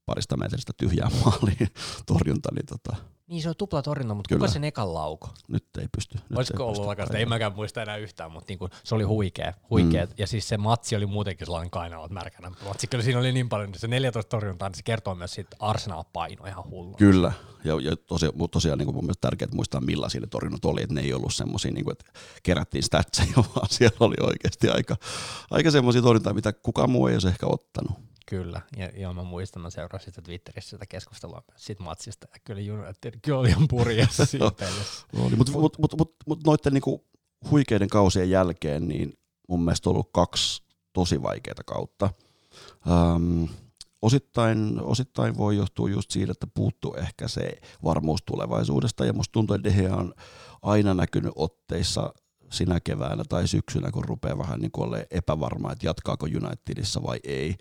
parista metristä tyhjää maaliin torjunta, niin tota, niin se on tupla torjunta, mutta Kyllä. kuka sen ekan lauko? Nyt ei pysty. Nyt Olisiko ei ollut lakasta? Ei mäkään muista enää yhtään, mutta niinku, se oli huikea. huikea. Mm. Ja siis se matsi oli muutenkin sellainen kainalat märkänä. Matsi kyllä siinä oli niin paljon, se 14 torjuntaa, niin se kertoo myös siitä Arsenal paino ihan hullu. Kyllä, ja, ja tosiaan, tosiaan niin kuin mun mielestä tärkeää muistaa millaisia ne torjunnat oli, että ne ei ollut semmoisia, niin että kerättiin statseja, vaan siellä oli oikeasti aika, aika semmoisia torjuntaa, mitä kukaan muu ei olisi ehkä ottanut. Kyllä, ja, ja mä muistan, mä seurasin sitä Twitterissä sitä keskustelua siitä matsista, ja kyllä United kyllä oli ihan purjassa siinä pelissä. Mutta mut, mut, mut, mut, mut noiden niinku huikeiden kausien jälkeen, niin mun mielestä ollut kaksi tosi vaikeaa kautta. Ähm, osittain, osittain voi johtua just siitä, että puuttuu ehkä se varmuus tulevaisuudesta, ja musta tuntuu, että Dehe on aina näkynyt otteissa sinä keväänä tai syksynä, kun rupeaa vähän niin kuin epävarmaa, että jatkaako Unitedissa vai ei,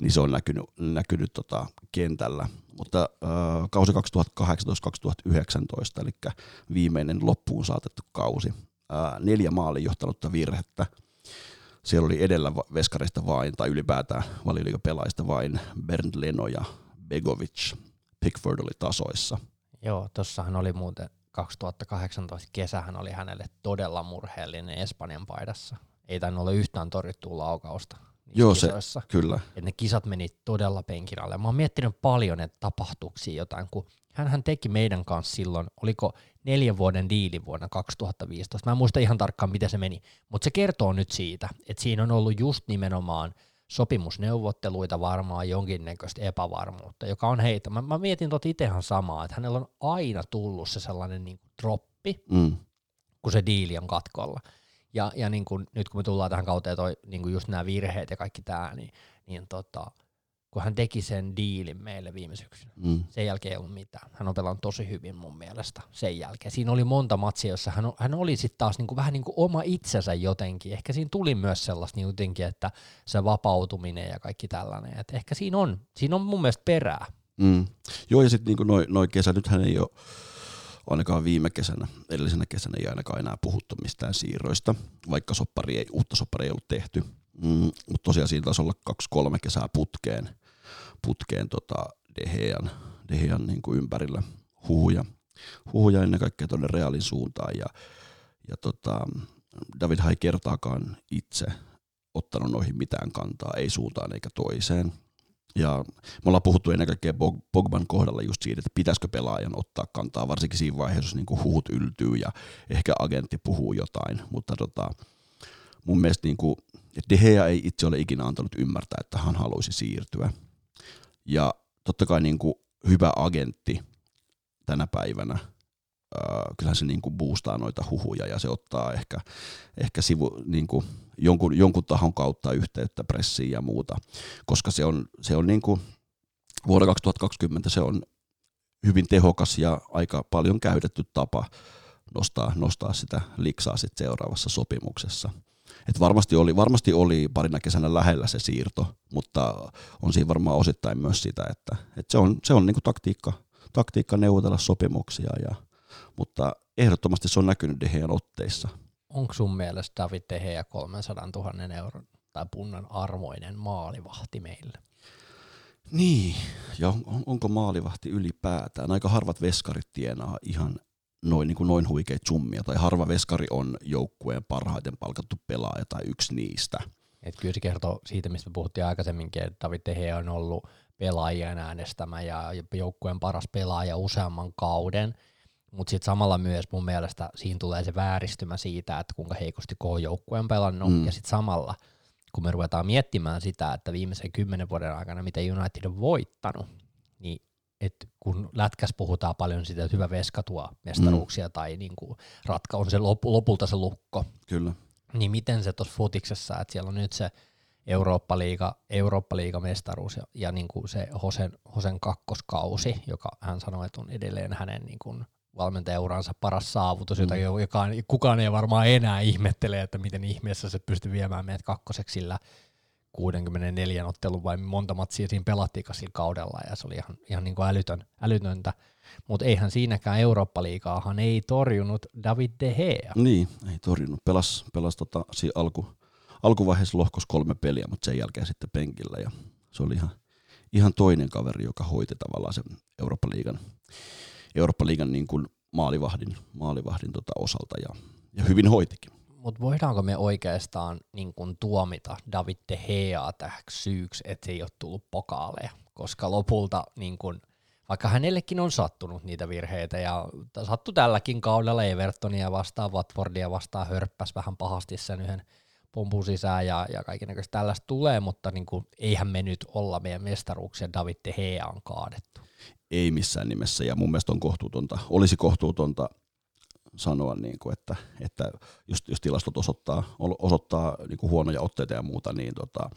niin se on näkynyt, näkynyt tota kentällä. Mutta äh, kausi 2018-2019, eli viimeinen loppuun saatettu kausi, äh, neljä maalin johtanutta virhettä. Siellä oli edellä veskareista vain, tai ylipäätään pelaajista vain Bernd Leno ja Begovic. Pickford oli tasoissa. Joo, tossahan oli muuten 2018 kesähän oli hänelle todella murheellinen Espanjan paidassa. Ei tainnut olla yhtään torjuttua laukausta. Joo, kisoissa. se, kyllä. Et ne kisat meni todella penkin alle. Mä oon miettinyt paljon, että tapahtuuko jotain, kun hän teki meidän kanssa silloin, oliko neljän vuoden diili vuonna 2015. Mä en muista ihan tarkkaan, miten se meni, mutta se kertoo nyt siitä, että siinä on ollut just nimenomaan – sopimusneuvotteluita varmaan jonkinnäköistä epävarmuutta, joka on heitä. Mä, mä mietin tuota itsehän samaa, että hänellä on aina tullut se sellainen niin kuin droppi, mm. kun se diili on katkolla. Ja, ja niin kuin, nyt kun me tullaan tähän kauteen, toi, niin kuin just nämä virheet ja kaikki tämä, niin, niin tota, kun hän teki sen diilin meille viime syksynä. Mm. Sen jälkeen ei ollut mitään. Hän on pelannut tosi hyvin mun mielestä sen jälkeen. Siinä oli monta matsia, jossa hän, hän oli sitten taas niinku vähän niin kuin oma itsensä jotenkin. Ehkä siinä tuli myös sellaista niin jotenkin, että se vapautuminen ja kaikki tällainen. Et ehkä siinä on, siinä on mun mielestä perää. Mm. Joo, ja sitten niin noin noi kesä, nythän ei ole ainakaan viime kesänä, edellisenä kesänä ei ainakaan enää puhuttu mistään siirroista, vaikka soppari ei, uutta sopparia ei ollut tehty. Mm, mutta tosiaan siinä taisi olla kaksi-kolme kesää putkeen – putkeen tota Dehean, Dehean niin kuin ympärillä huhuja, huhuja ennen kaikkea tuonne Realin suuntaan ja, ja tota, David ei kertaakaan itse ottanut noihin mitään kantaa, ei suuntaan eikä toiseen. Ja me ollaan puhuttu ennen kaikkea Pogban kohdalla just siitä, että pitäisikö pelaajan ottaa kantaa, varsinkin siinä vaiheessa, jos niin huhut yltyy ja ehkä agentti puhuu jotain. Mutta tota, mun mielestä niin kuin, De Gea ei itse ole ikinä antanut ymmärtää, että hän haluaisi siirtyä. Ja totta kai niin kuin hyvä agentti tänä päivänä, äh, kyllähän se niin kuin boostaa noita huhuja ja se ottaa ehkä, ehkä sivu, niin kuin jonkun, jonkun tahon kautta yhteyttä pressiin ja muuta, koska se on, se on niin kuin, vuonna 2020 se on hyvin tehokas ja aika paljon käytetty tapa nostaa, nostaa sitä liksaa sit seuraavassa sopimuksessa. Et varmasti, oli, varmasti oli parina kesänä lähellä se siirto, mutta on siinä varmaan osittain myös sitä, että, että se on, se on niinku taktiikka, taktiikka neuvotella sopimuksia, ja, mutta ehdottomasti se on näkynyt Dehean otteissa. Onko sun mielestä David Deheä 300 000 euron tai punnan armoinen maalivahti meille? Niin, ja on, onko maalivahti ylipäätään? Aika harvat veskarit tienaa ihan noin, niin kuin noin huikeita summia, tai harva veskari on joukkueen parhaiten palkattu pelaaja tai yksi niistä. Et kyllä se kertoo siitä, mistä puhuttiin aikaisemminkin, että David Tehe on ollut pelaajien äänestämä ja joukkueen paras pelaaja useamman kauden, mutta sitten samalla myös mun mielestä siinä tulee se vääristymä siitä, että kuinka heikosti koko joukkue on pelannut, mm. ja sitten samalla kun me ruvetaan miettimään sitä, että viimeisen kymmenen vuoden aikana, miten United on voittanut, niin että kun lätkäs puhutaan paljon siitä, että hyvä veska tuo mestaruuksia mm. tai niin kuin ratka on se lop, lopulta se lukko. Kyllä. Niin miten se tuossa futiksessa, että siellä on nyt se Eurooppa-liiga, Eurooppa-liiga mestaruus ja, ja niin kuin se Hosen, Hosen kakkoskausi, joka hän sanoi, että on edelleen hänen niin kuin valmentajauransa paras saavutus, mm. jota joka, kukaan ei varmaan enää ihmettele, että miten ihmeessä se pystyy viemään meidät kakkoseksi sillä 64 ottelun vai monta matsia siinä pelattiin sillä kaudella ja se oli ihan, ihan niin kuin älytön, älytöntä. Mutta eihän siinäkään Eurooppa-liigaahan ei torjunut David De Gea. Niin, ei torjunut. Pelas, pelas tota, alku, alkuvaiheessa lohkos kolme peliä, mutta sen jälkeen sitten penkillä ja se oli ihan, ihan toinen kaveri, joka hoiti tavallaan sen Eurooppa-liigan, Eurooppa-liigan niin kuin maalivahdin, maalivahdin tota osalta ja, ja hyvin hoitikin mutta voidaanko me oikeastaan niin kun tuomita David De Gea tähäksi syyksi, että se ei ole tullut pokaaleja, koska lopulta niin kun, vaikka hänellekin on sattunut niitä virheitä ja sattu tälläkin kaudella Evertonia vastaan, Watfordia vastaan hörppäs vähän pahasti sen yhden pompun sisään ja, ja kaikenlaista tällaista tulee, mutta niin kuin, eihän me nyt olla meidän mestaruuksia David De Gea on kaadettu. Ei missään nimessä ja mun mielestä on kohtuutonta, olisi kohtuutonta sanoa, niin kuin, että, että jos, jos tilastot osoittaa, osoittaa niin kuin huonoja otteita ja muuta, niin tota,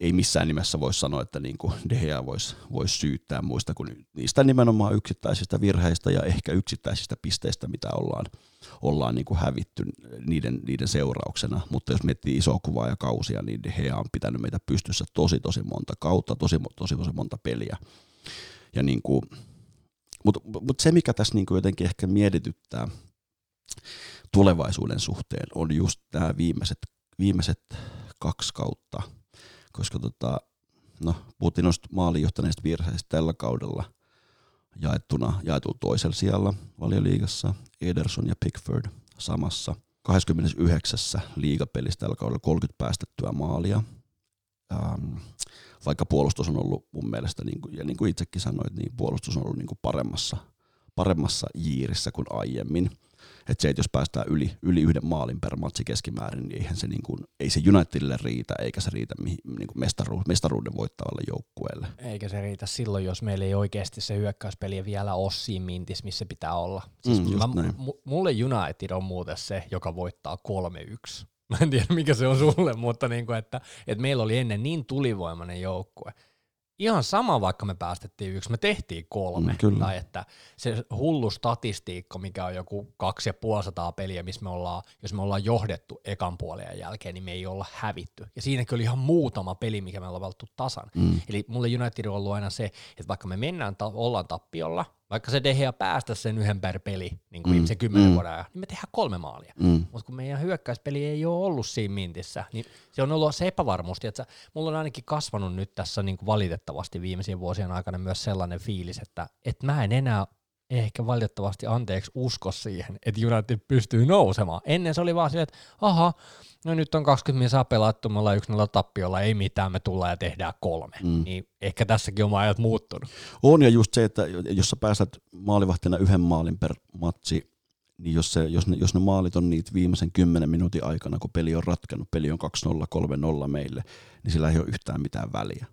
ei missään nimessä voi sanoa, että niin kuin De Gea voisi vois syyttää muista kuin niistä nimenomaan yksittäisistä virheistä ja ehkä yksittäisistä pisteistä, mitä ollaan, ollaan niin kuin hävitty niiden, niiden seurauksena. Mutta jos miettii isoa kuvaa ja kausia, niin De Gea on pitänyt meitä pystyssä tosi tosi monta kautta, tosi tosi, tosi monta peliä. Ja niin kuin, mutta mut se, mikä tässä niin kuin jotenkin ehkä mietityttää tulevaisuuden suhteen, on just nämä viimeiset, viimeiset kaksi kautta – koska tota, no, puhuttiin noista maaliin johtaneista virheistä tällä kaudella jaettuna, jaetulla toisella sijalla valioliigassa, Ederson ja Pickford samassa. 29. liigapelissä tällä kaudella 30 päästettyä maalia. Ähm, vaikka puolustus on ollut mun mielestä, niin kuin, ja niin kuin itsekin sanoit, niin puolustus on ollut niin kuin paremmassa, paremmassa jiirissä kuin aiemmin. Että se, että jos päästään yli, yli yhden maalin per matsi keskimäärin, niin eihän se, niin kuin, ei se Unitedille riitä, eikä se riitä niin kuin mestaru, mestaruuden voittavalle joukkueelle. Eikä se riitä silloin, jos meillä ei oikeasti se hyökkäyspeli vielä ole siinä mintis, missä pitää olla. Siis mm, mä, mulle United on muuten se, joka voittaa 3-1. Mä en tiedä, mikä se on sulle, mutta niin kuin, että, että meillä oli ennen niin tulivoimainen joukkue, ihan sama, vaikka me päästettiin yksi, me tehtiin kolme. Mm, kyllä. Tai että se hullu statistiikka, mikä on joku kaksi ja puolisataa peliä, missä me ollaan, jos me ollaan johdettu ekan puolen jälkeen, niin me ei olla hävitty. Ja siinäkin oli ihan muutama peli, mikä me ollaan valttu tasan. Mm. Eli mulle United on ollut aina se, että vaikka me mennään, ta- ollaan tappiolla, vaikka se Dehea päästä sen yhden per peli niin kuin mm. viimeisen kymmenen mm. vuoden ajan, niin me tehdään kolme maalia. Mm. Mutta kun meidän hyökkäyspeli ei ole ollut siinä mintissä, niin se on ollut se epävarmuus. Että mulla on ainakin kasvanut nyt tässä niin kuin valitettavasti viimeisien vuosien aikana myös sellainen fiilis, että, että mä en enää ehkä valitettavasti anteeksi usko siihen, että United pystyy nousemaan. Ennen se oli vaan silleen, että aha, no nyt on 20 minuuttia pelattu, me ollaan 1 tappiolla, ei mitään, me tullaan ja tehdään kolme. Mm. Niin ehkä tässäkin on ajat muuttunut. On ja just se, että jos sä pääset maalivahtina yhden maalin per matsi, niin jos, se, jos, ne, jos ne maalit on niitä viimeisen 10 minuutin aikana, kun peli on ratkannut, peli on 2-0, 3-0 meille, niin sillä ei ole yhtään mitään väliä.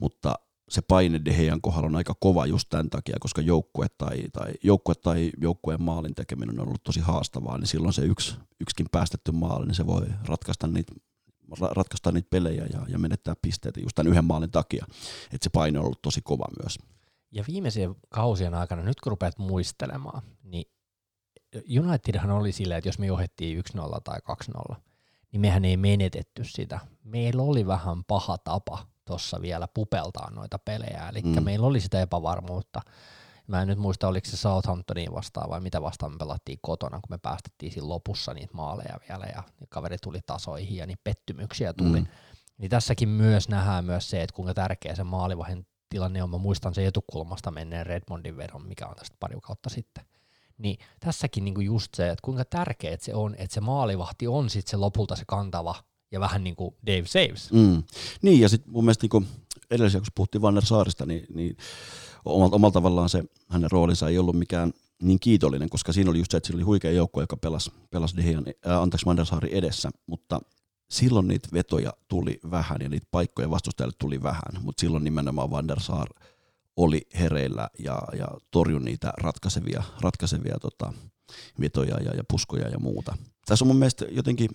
Mutta se paine De kohdalla on aika kova just tämän takia, koska joukkue tai, tai, joukkue tai joukkueen maalin tekeminen on ollut tosi haastavaa, niin silloin se yksi, yksikin päästetty maali, niin se voi ratkaista niitä ratkaista niitä pelejä ja, ja menettää pisteitä just tämän yhden maalin takia. Että se paine on ollut tosi kova myös. Ja viimeisien kausien aikana, nyt kun rupeat muistelemaan, niin Unitedhan oli silleen, että jos me johdettiin 1-0 tai 2-0, niin mehän ei menetetty sitä. Meillä oli vähän paha tapa tuossa vielä pupeltaa noita pelejä, eli mm. meillä oli sitä epävarmuutta. Mä en nyt muista, oliko se Southamptoniin vastaan vai mitä vastaan me pelattiin kotona, kun me päästettiin siinä lopussa niitä maaleja vielä ja kaveri tuli tasoihin ja niin pettymyksiä tuli. Mm. Niin tässäkin myös nähdään myös se, että kuinka tärkeä se maalivahin tilanne on. Mä muistan se etukulmasta menneen Redmondin vedon, mikä on tästä pari kautta sitten. Niin tässäkin niinku just se, että kuinka tärkeää se on, että se maalivahti on sitten se lopulta se kantava ja vähän niin kuin Dave Saves. Mm. Niin, ja sitten mun mielestä niin edellisessä, kun puhuttiin Vanner Saarista, niin, niin omalla, omalla tavallaan se hänen roolinsa ei ollut mikään niin kiitollinen, koska siinä oli just se, että sillä oli huikea joukko, joka pelasi, pelasi Dehian, äh, anteeksi Saari edessä, mutta silloin niitä vetoja tuli vähän ja niitä paikkoja vastustajalle tuli vähän, mutta silloin nimenomaan Van der Saar oli hereillä ja, ja torjui niitä ratkaisevia, ratkaisevia tota, vetoja ja, ja puskoja ja muuta. Tässä on mun mielestä jotenkin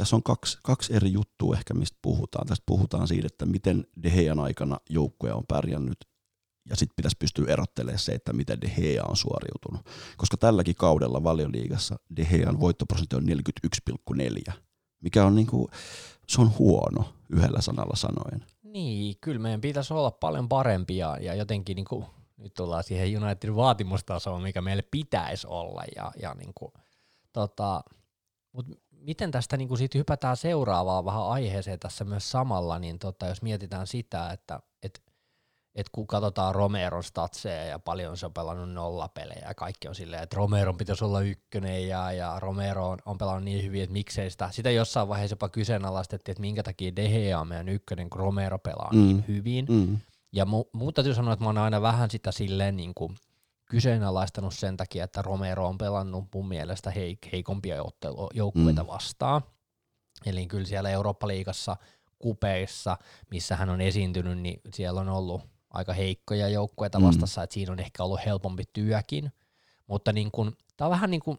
tässä on kaksi, kaksi eri juttua ehkä, mistä puhutaan. Tästä puhutaan siitä, että miten De Gean aikana joukkue on pärjännyt, ja sitten pitäisi pystyä erottelemaan se, että miten De Gea on suoriutunut. Koska tälläkin kaudella valioliigassa De Gean voittoprosentti on 41,4, mikä on niinku, se on huono yhdellä sanalla sanoen. Niin, kyllä meidän pitäisi olla paljon parempia ja jotenkin niinku, nyt tullaan siihen Unitedin vaatimustasoon, mikä meille pitäisi olla. Ja, ja niinku, tota, mutta miten tästä niin siitä hypätään seuraavaan vähän aiheeseen tässä myös samalla, niin tota, jos mietitään sitä, että et, et kun katsotaan Romeron statseja ja paljon se on pelannut nollapelejä ja kaikki on silleen, että Romeron pitäisi olla ykkönen ja, ja Romero on, on pelannut niin hyvin, että miksei sitä. Sitä jossain vaiheessa jopa kyseenalaistettiin, että minkä takia De Gea on meidän ykkönen, kun Romero pelaa niin mm. niin hyvin. Mm. Ja mu, muuta täytyy sanoa, että mä oon aina vähän sitä silleen niin kuin kyseenalaistanut sen takia, että Romero on pelannut mun mielestä heik- heikompia joukkueita mm. vastaan. Eli kyllä siellä Eurooppa-liigassa kupeissa, missä hän on esiintynyt, niin siellä on ollut aika heikkoja joukkueita mm. vastassa, että siinä on ehkä ollut helpompi työkin. mutta niin kun, tää on vähän niin kuin,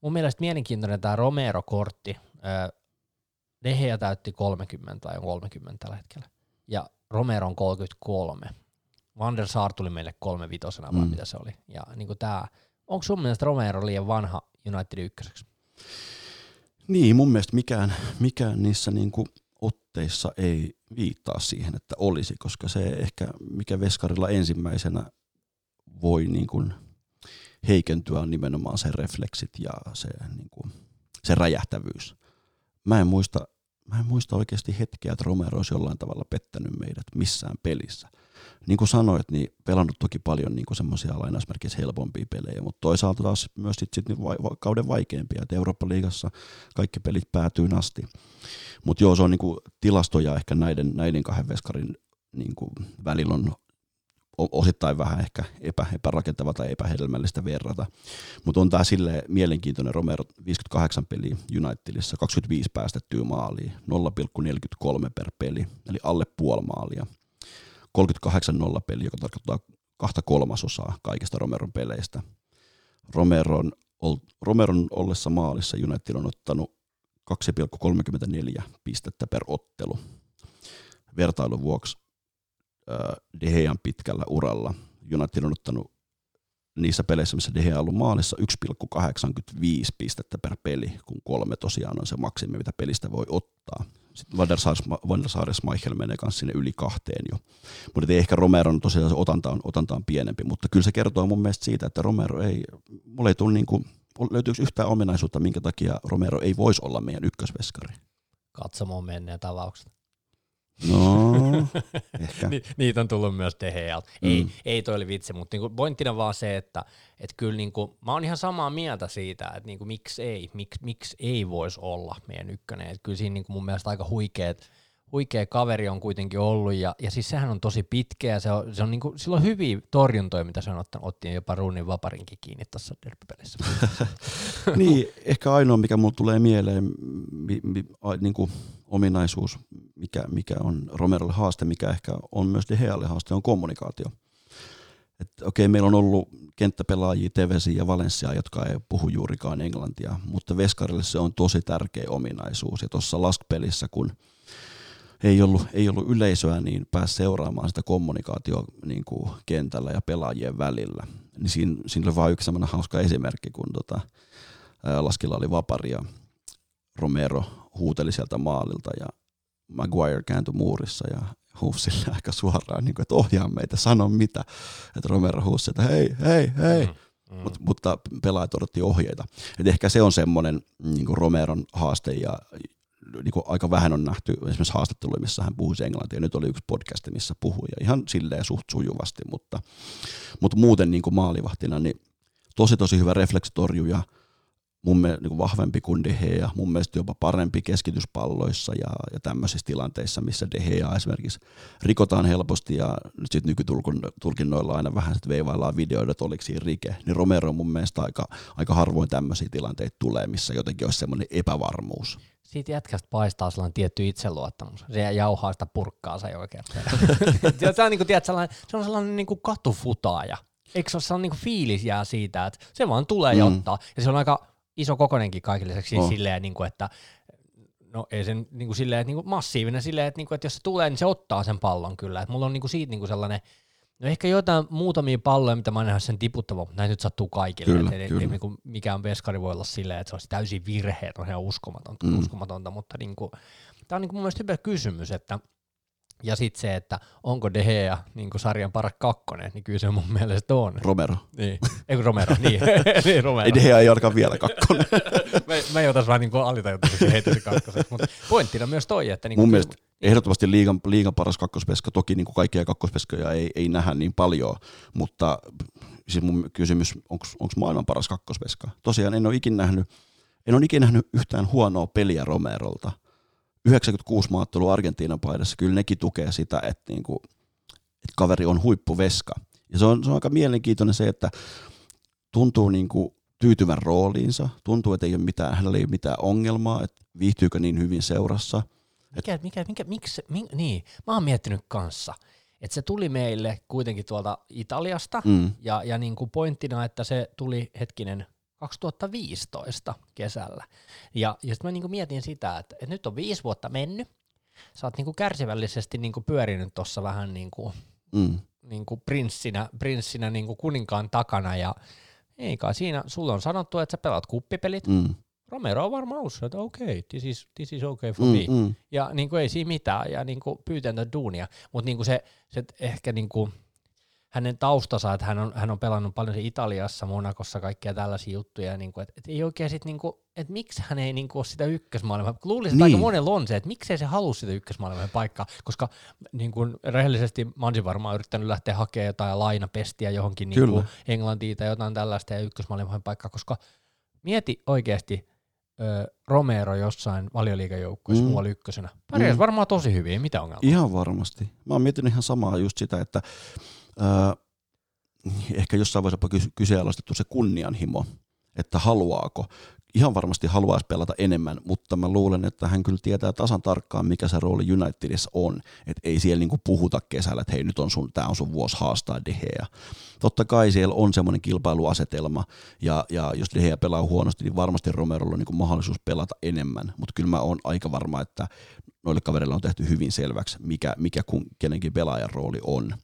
mun mielestä mielenkiintoinen tämä Romero-kortti. Deheä täytti 30 tai on 30 tällä hetkellä. Ja Romero on 33. Van der Sar tuli meille kolme vitosena, vai mm. mitä se oli. Ja niin tää, onko sun mielestä Romero liian vanha United ykköseksi? Niin, mun mielestä mikään, mikään niissä niinku otteissa ei viittaa siihen, että olisi, koska se ehkä, mikä Veskarilla ensimmäisenä voi niinku heikentyä, on nimenomaan se refleksit ja se, niinku, se räjähtävyys. Mä en muista mä en muista oikeasti hetkeä, että Romero olisi jollain tavalla pettänyt meidät missään pelissä. Niin kuin sanoit, niin pelannut toki paljon niin semmoisia lainausmerkeissä helpompia pelejä, mutta toisaalta taas myös sit, sit niin va- kauden vaikeimpia, että Eurooppa-liigassa kaikki pelit päätyy asti. Mutta joo, se on niin kuin tilastoja ehkä näiden, näiden kahden veskarin niin kuin välillä on osittain vähän ehkä epä, epärakentava tai epähedelmällistä verrata. Mutta on tämä sille mielenkiintoinen Romero 58 peliä Unitedissa, 25 päästettyä maalia, 0,43 per peli, eli alle puoli maalia. 38 nolla peli, joka tarkoittaa kahta kolmasosaa kaikista Romeron peleistä. Romeron, Romeron ollessa maalissa United on ottanut 2,34 pistettä per ottelu. Vertailun vuoksi De Gean pitkällä uralla. United on ottanut niissä peleissä, missä De Gea on ollut maalissa 1,85 pistettä per peli, kun kolme tosiaan on se maksimi, mitä pelistä voi ottaa. Sitten Van der Sar ja Schmeichel menee myös sinne yli kahteen jo. Mutta ei ehkä Romeron tosiaan se otanta on, otanta on pienempi, mutta kyllä se kertoo mun mielestä siitä, että Romero ei, mulle ei tule niin kuin, löytyykö yhtään ominaisuutta, minkä takia Romero ei voisi olla meidän ykkösveskari? Katsomaan menneen tavaukset. No, ehkä. Ni, niitä on tullut myös Dehealta. Mm. Ei, ei toi oli vitsi, mutta niinku pointtina vaan se, että et kyllä niinku, mä oon ihan samaa mieltä siitä, että niinku, miksi ei, miksi, miksi ei voisi olla meidän ykkönen. Et kyllä siinä niinku mun mielestä aika huikeet, huikea kaveri on kuitenkin ollut, ja, ja siis sehän on tosi pitkä, ja se on, se on niinku, sillä on hyviä torjuntoja, mitä se on ottanut, otti jopa Ruunin vaparinkin kiinni tuossa derbypelissä. niin, ehkä ainoa, mikä mulle tulee mieleen, mi, mi, a, niinku, ominaisuus, mikä, mikä on Romerolle haaste, mikä ehkä on myös De Gealle haaste, on kommunikaatio. Että okei, meillä on ollut kenttäpelaajia, Tevesi ja Valencia, jotka ei puhu juurikaan englantia, mutta Veskarille se on tosi tärkeä ominaisuus. Ja tuossa laskpelissä, kun ei ollut, ei ollut yleisöä, niin pääsi seuraamaan sitä kommunikaatio niin kuin kentällä ja pelaajien välillä. Niin siinä, siinä oli vain yksi sellainen hauska esimerkki, kun tota, Laskilla oli vapari ja Romero huuteli sieltä maalilta ja Maguire kääntyi muurissa ja huusi sille aika suoraan, niin kuin, että ohjaa meitä, sano mitä. Että Romero huusi, että hei, hei, hei. Mm, mm. Mut, mutta pelaajat odotti ohjeita. Et ehkä se on semmoinen niin Romeron haaste ja niin kuin aika vähän on nähty esimerkiksi haastatteluja, missä hän puhuisi englantia. Nyt oli yksi podcast, missä puhui ja ihan silleen suht sujuvasti, mutta, mutta muuten niin kuin maalivahtina niin tosi tosi hyvä refleksitorjuja, mun mielestä niin vahvempi kuin De Gea, mun mielestä jopa parempi keskityspalloissa ja, ja tämmöisissä tilanteissa, missä De Gea esimerkiksi rikotaan helposti ja nyt sitten nykytulkinnoilla aina vähän sit veivaillaan videoida, että oliko siinä rike, niin Romero mun mielestä aika, aika harvoin tämmöisiä tilanteita tulee, missä jotenkin olisi semmoinen epävarmuus. Siitä jätkästä paistaa sellainen tietty itseluottamus. Se jauhaa sitä purkkaansa jo oikein. se, on, niin kuin, tiedät, sellainen, se on sellainen niin kuin katufutaaja. Eikö se ole sellainen niin fiilis jää siitä, että se vaan tulee mm. ja ottaa. Ja se on aika iso kokonenkin kaikille lisäksi oh. silleen, niin kuin, että no ei sen niin kuin silleen, että niin kuin massiivinen silleen, että, niin kuin, että jos se tulee, niin se ottaa sen pallon kyllä. Että mulla on niin kuin siitä niin kuin sellainen, no ehkä jotain muutamia palloja, mitä mä en sen tiputtava, mutta näin nyt sattuu kaikille. Kyllä, että kyllä. Ei, niin kuin mikään veskari voi olla silleen, että se olisi täysin virheet, on ihan uskomatonta, mm. uskomatonta mutta niin kuin, tämä on niin kuin mun mielestä hyvä kysymys, että ja sitten se, että onko De Gea niin sarjan paras kakkonen, niin kyllä se mun mielestä on. Romero. Niin, eikö Romero, niin. niin Romero. Ei De Gea ei olekaan vielä kakkonen. mä, mä ei otais vaan niin alitajutuisesti heitä se kakkoseksi, mutta pointtina myös toi, että... Niin mun mielestä ehdottomasti liigan, liigan paras kakkospeska, toki niin kuin kaikkia kakkospeskoja ei, ei nähdä niin paljon, mutta siis mun kysymys, onko maailman paras kakkospeska? Tosiaan en ole ikinä nähnyt, en ole ikinä nähnyt yhtään huonoa peliä Romerolta 96 maattelu Argentiinan paidassa, kyllä nekin tukee sitä, että, niinku, että kaveri on huippuveska. Ja se on, se on aika mielenkiintoinen se, että tuntuu niinku tyytyvän rooliinsa, tuntuu, että ei ole mitään, hänellä ei ole mitään ongelmaa, että viihtyykö niin hyvin seurassa. Mikä, mikä, mikä, miksi, mink, niin, mä oon miettinyt kanssa, Et se tuli meille kuitenkin tuolta Italiasta, Mm. ja, ja niin kuin pointtina, että se tuli hetkinen 2015 kesällä. Ja, ja sitten mä niin kuin mietin sitä, että, että nyt on viisi vuotta mennyt, sä oot niin kuin kärsivällisesti niin kuin pyörinyt tuossa vähän niin kuin, Mm. niin kuin prinssinä, prinssinä niin kuin kuninkaan takana, ja ei kai siinä, sulle on sanottu, että sä pelaat kuppipelit, Mm. Romero on varmaan ollut, että okei, okay, this, is, this is okay for Mm. me. Mm. Ja niin kuin ei siinä mitään, ja niin kuin pyytäntä duunia. Mutta niin kuin se, se ehkä niin kuin hänen taustansa, että hän on, hän on pelannut paljon Italiassa, Monakossa, kaikkia tällaisia juttuja, niin kuin, että, että ei oikein sit niin kuin, että miksi hän ei niin kuin ole sitä ykkösmaailman, luulisin, että Niin. aika monella on se, että miksei se halua sitä ykkösmaailman paikkaa, koska niin kuin rehellisesti Mansi varmaan yrittänyt lähteä hakemaan jotain lainapestiä johonkin niin kuin Englantiin tai jotain tällaista ja ykkösmaailman paikkaa, koska mieti oikeasti, Romero jossain valioliigajoukkueessa Mm. muualla ykkösenä. Pärjäs Mm. varmaan tosi hyvin, ei mitään ongelmaa. Ihan varmasti. Mä oon miettinyt ihan samaa just sitä, että ää, ehkä jossain vaiheessa kyseenalaistettu se kunnianhimo, että haluaako. Ihan varmasti haluaisi pelata enemmän, mutta mä luulen, että hän kyllä tietää tasan tarkkaan, mikä se rooli Unitedissa on. Että ei siellä niinku puhuta kesällä, että hei nyt on sun, tää on sun vuosi haastaa Deheä. Totta kai siellä on semmoinen kilpailuasetelma, ja, ja jos Deheä pelaa huonosti, niin varmasti Romerolla on niinku mahdollisuus pelata enemmän, mutta kyllä mä oon aika varma, että noille kavereille on tehty hyvin selväksi, mikä, mikä kun, kenenkin pelaajan rooli on.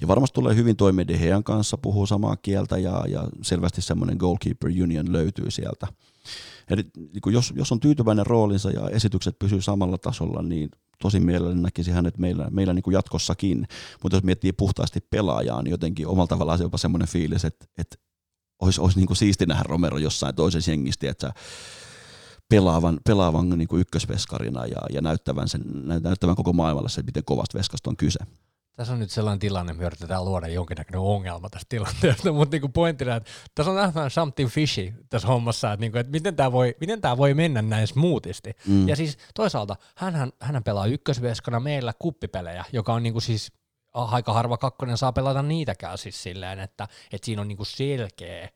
Ja varmasti tulee hyvin toimeen De Gean kanssa, puhuu samaa kieltä ja, ja selvästi semmoinen goalkeeper union löytyy sieltä. Eli niin jos, jos on tyytyväinen roolinsa ja esitykset pysyy samalla tasolla, niin tosi mielelläni näkisi hänet meillä, meillä niin kuin jatkossakin. Mutta jos miettii puhtaasti pelaajaa, niin jotenkin omalla tavallaan se jopa semmoinen fiilis, että, että olisi, olisi niin kuin siisti nähdä Romero jossain toisessa jengissä, että pelaavan, pelaavan niin kuin ykkösveskarina ja, ja näyttävän, sen, näyttävän koko maailmalle se, miten kovasta veskasta on kyse. Tässä on nyt sellainen tilanne, me yritetään luoda jonkinnäköinen ongelma tästä tilanteesta, mutta niinku pointtina, että tässä on vähän something fishy tässä hommassa, että, niinku, että miten tämä voi, miten tää voi mennä näin smoothisti. Mm. Ja siis toisaalta hän, hän pelaa ykkösveskana meillä kuppipelejä, joka on niinku siis aika harva kakkonen saa pelata niitäkään siis silleen, että, että siinä on niinku selkeä.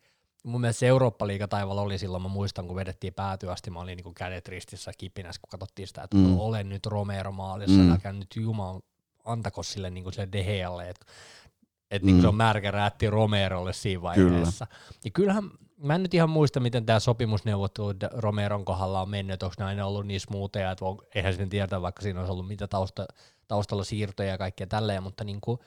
Mun mielestä se Eurooppa-liiga taivaalla oli silloin, mä muistan, kun vedettiin päätyä asti, mä olin niinku kädet ristissä kipinässä, kun katsottiin sitä, että Mm. olen nyt Romero maalissa, Mm. älkää nyt Jumal, antako sille, niinku sille Dehealle, että et Mm. niinku se on märkä räätti Romerolle siinä vaiheessa. Kyllä. Ja kyllähän, mä en nyt ihan muista, miten tämä sopimusneuvottelu Romeron kohdalla on mennyt, onko ne aina ollut niin smootheja, että on, eihän sitten tiedä, vaikka siinä olisi ollut mitä tausta, taustalla siirtoja ja kaikkea tälleen, mutta niinku,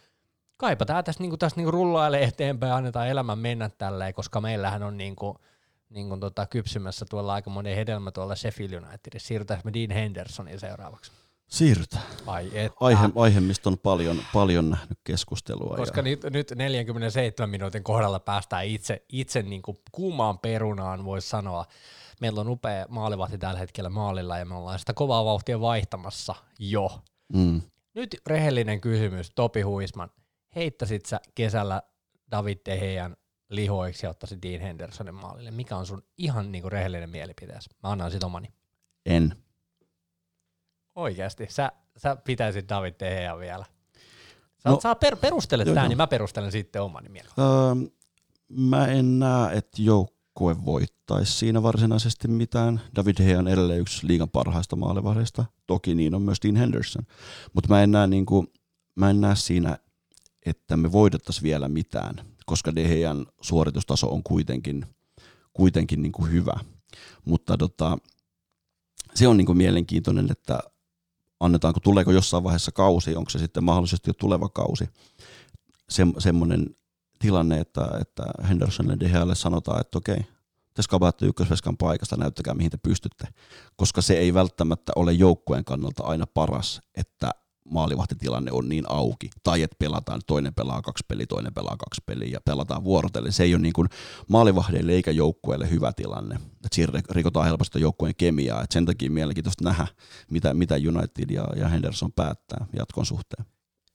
kaipa tämä tässä, niinku, tässä niinku rullailee eteenpäin ja annetaan elämän mennä tälleen, koska meillähän on niinku, niinku tota, kypsymässä tuolla aika monen hedelmä tuolla Sheffield Unitedissa. Siirrytäänkö me Dean Hendersonin seuraavaksi? Siirrytään. Ai että. Aihe, aihe, mistä on paljon, paljon nähnyt keskustelua. Koska ja, nyt, nyt 47 minuutin kohdalla päästään itse, itse niin kuin kuumaan perunaan, voisi sanoa. Meillä on upea maalivahti tällä hetkellä maalilla ja me ollaan sitä kovaa vauhtia vaihtamassa jo. mm, Nyt rehellinen kysymys, Topi Huisman. Heittäisit sä kesällä David De Gean lihoiksi ja ottaisit Dean Hendersonin maalille? Mikä on sun ihan niin kuin rehellinen mielipiteesi? Mä annan sit omani. en. Oikeasti, sä, sä pitäisit David Gea vielä. Sä, No, saa per, perustele joo. niin mä perustelen sitten omani mielellä. Öö, mä en näe, että joukkue voittaisi siinä varsinaisesti mitään. David Hea on edelleen yksi liigan parhaista maalivahdeista. Toki niin on myös Dean Henderson. Mutta mä en näe, niinku, mä en näe siinä, että me voitettaisiin vielä mitään, koska De Gean suoritustaso on kuitenkin, kuitenkin niinku hyvä. Mutta tota, se on niinku mielenkiintoinen, että annetaanko, tuleeko jossain vaiheessa kausi, onko se sitten mahdollisesti jo tuleva kausi, se, semmoinen tilanne, että, että Hendersonille De Gealle sanotaan, että okei, te skabaatte ykkösveskan paikasta, näyttäkää mihin te pystytte, koska se ei välttämättä ole joukkueen kannalta aina paras, että maalivahtitilanne on niin auki, tai että pelataan, toinen pelaa kaksi peliä, toinen pelaa kaksi peliä ja pelataan vuorotellen. Se ei ole niin kuin maalivahdeille eikä joukkueelle hyvä tilanne. Et siinä rikotaan helposti joukkueen kemiaa, et sen takia mielenkiintoista nähdä, mitä, mitä United ja, ja Henderson päättää jatkon suhteen.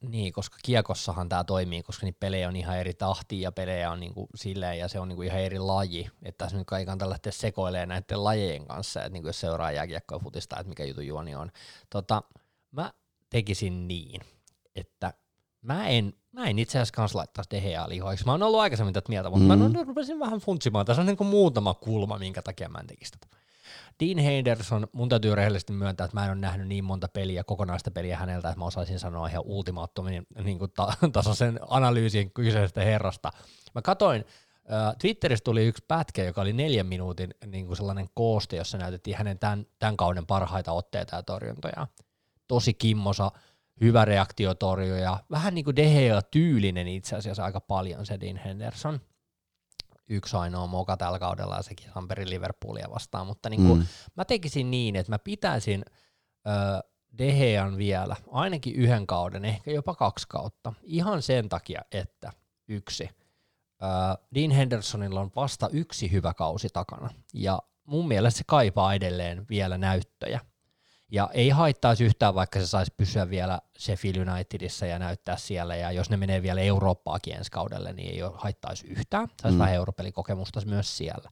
Niin, koska kiekossahan tämä toimii, koska niitä pelejä on ihan eri tahtia ja pelejä on niinku silleen ja se on niinku ihan eri laji. Että tässä nyt kai kannata lähteä sekoilemaan näiden lajien kanssa, että niinku jos seuraa jääkiekkoa futista, että mikä jutun juoni on. Tota, mä tekisin niin, että mä en, mä en itse asiassa kanssa laittaisi Deheaa lihoiksi. Mä oon ollut aikaisemmin tätä mieltä, mutta mm. Mä rupesin vähän funtsimaan. Tässä on niinku muutama kulma, minkä takia mä en tekisi tätä. Dean Henderson, mun täytyy rehellisesti myöntää, että mä en ole nähnyt niin monta peliä, kokonaista peliä häneltä, että mä osaisin sanoa ihan ultimaattomin niin kuin ta- tasaisen analyysin kyseisestä herrasta. Mä katoin, äh, Twitterissä tuli yksi pätkä, joka oli neljän minuutin niin kuin sellainen kooste, jossa näytettiin hänen tämän, tämän kauden parhaita otteita ja torjuntoja. Tosi kimmosa, hyvä reaktiotorjuja, vähän niin kuin Dehea tyylinen itse asiassa aika paljon se Dean Henderson – yksi ainoa moka tällä kaudella ja sekin Hamperi Liverpoolia vastaan, mutta niin kuin, mm. mä tekisin niin, että mä pitäisin ö, Dehean vielä ainakin yhden kauden, ehkä jopa kaksi kautta, ihan sen takia, että yksi, ö, Dean Hendersonilla on vasta yksi hyvä kausi takana, ja mun mielestä se kaipaa edelleen vielä näyttöjä, ja ei haittaisi yhtään, vaikka se saisi pysyä vielä Sheffield Unitedissa ja näyttää siellä. Ja jos ne menee vielä Eurooppaakin ensi kaudelle, niin ei haittaisi yhtään. Saisi mm. vähän europelikokemusta myös siellä.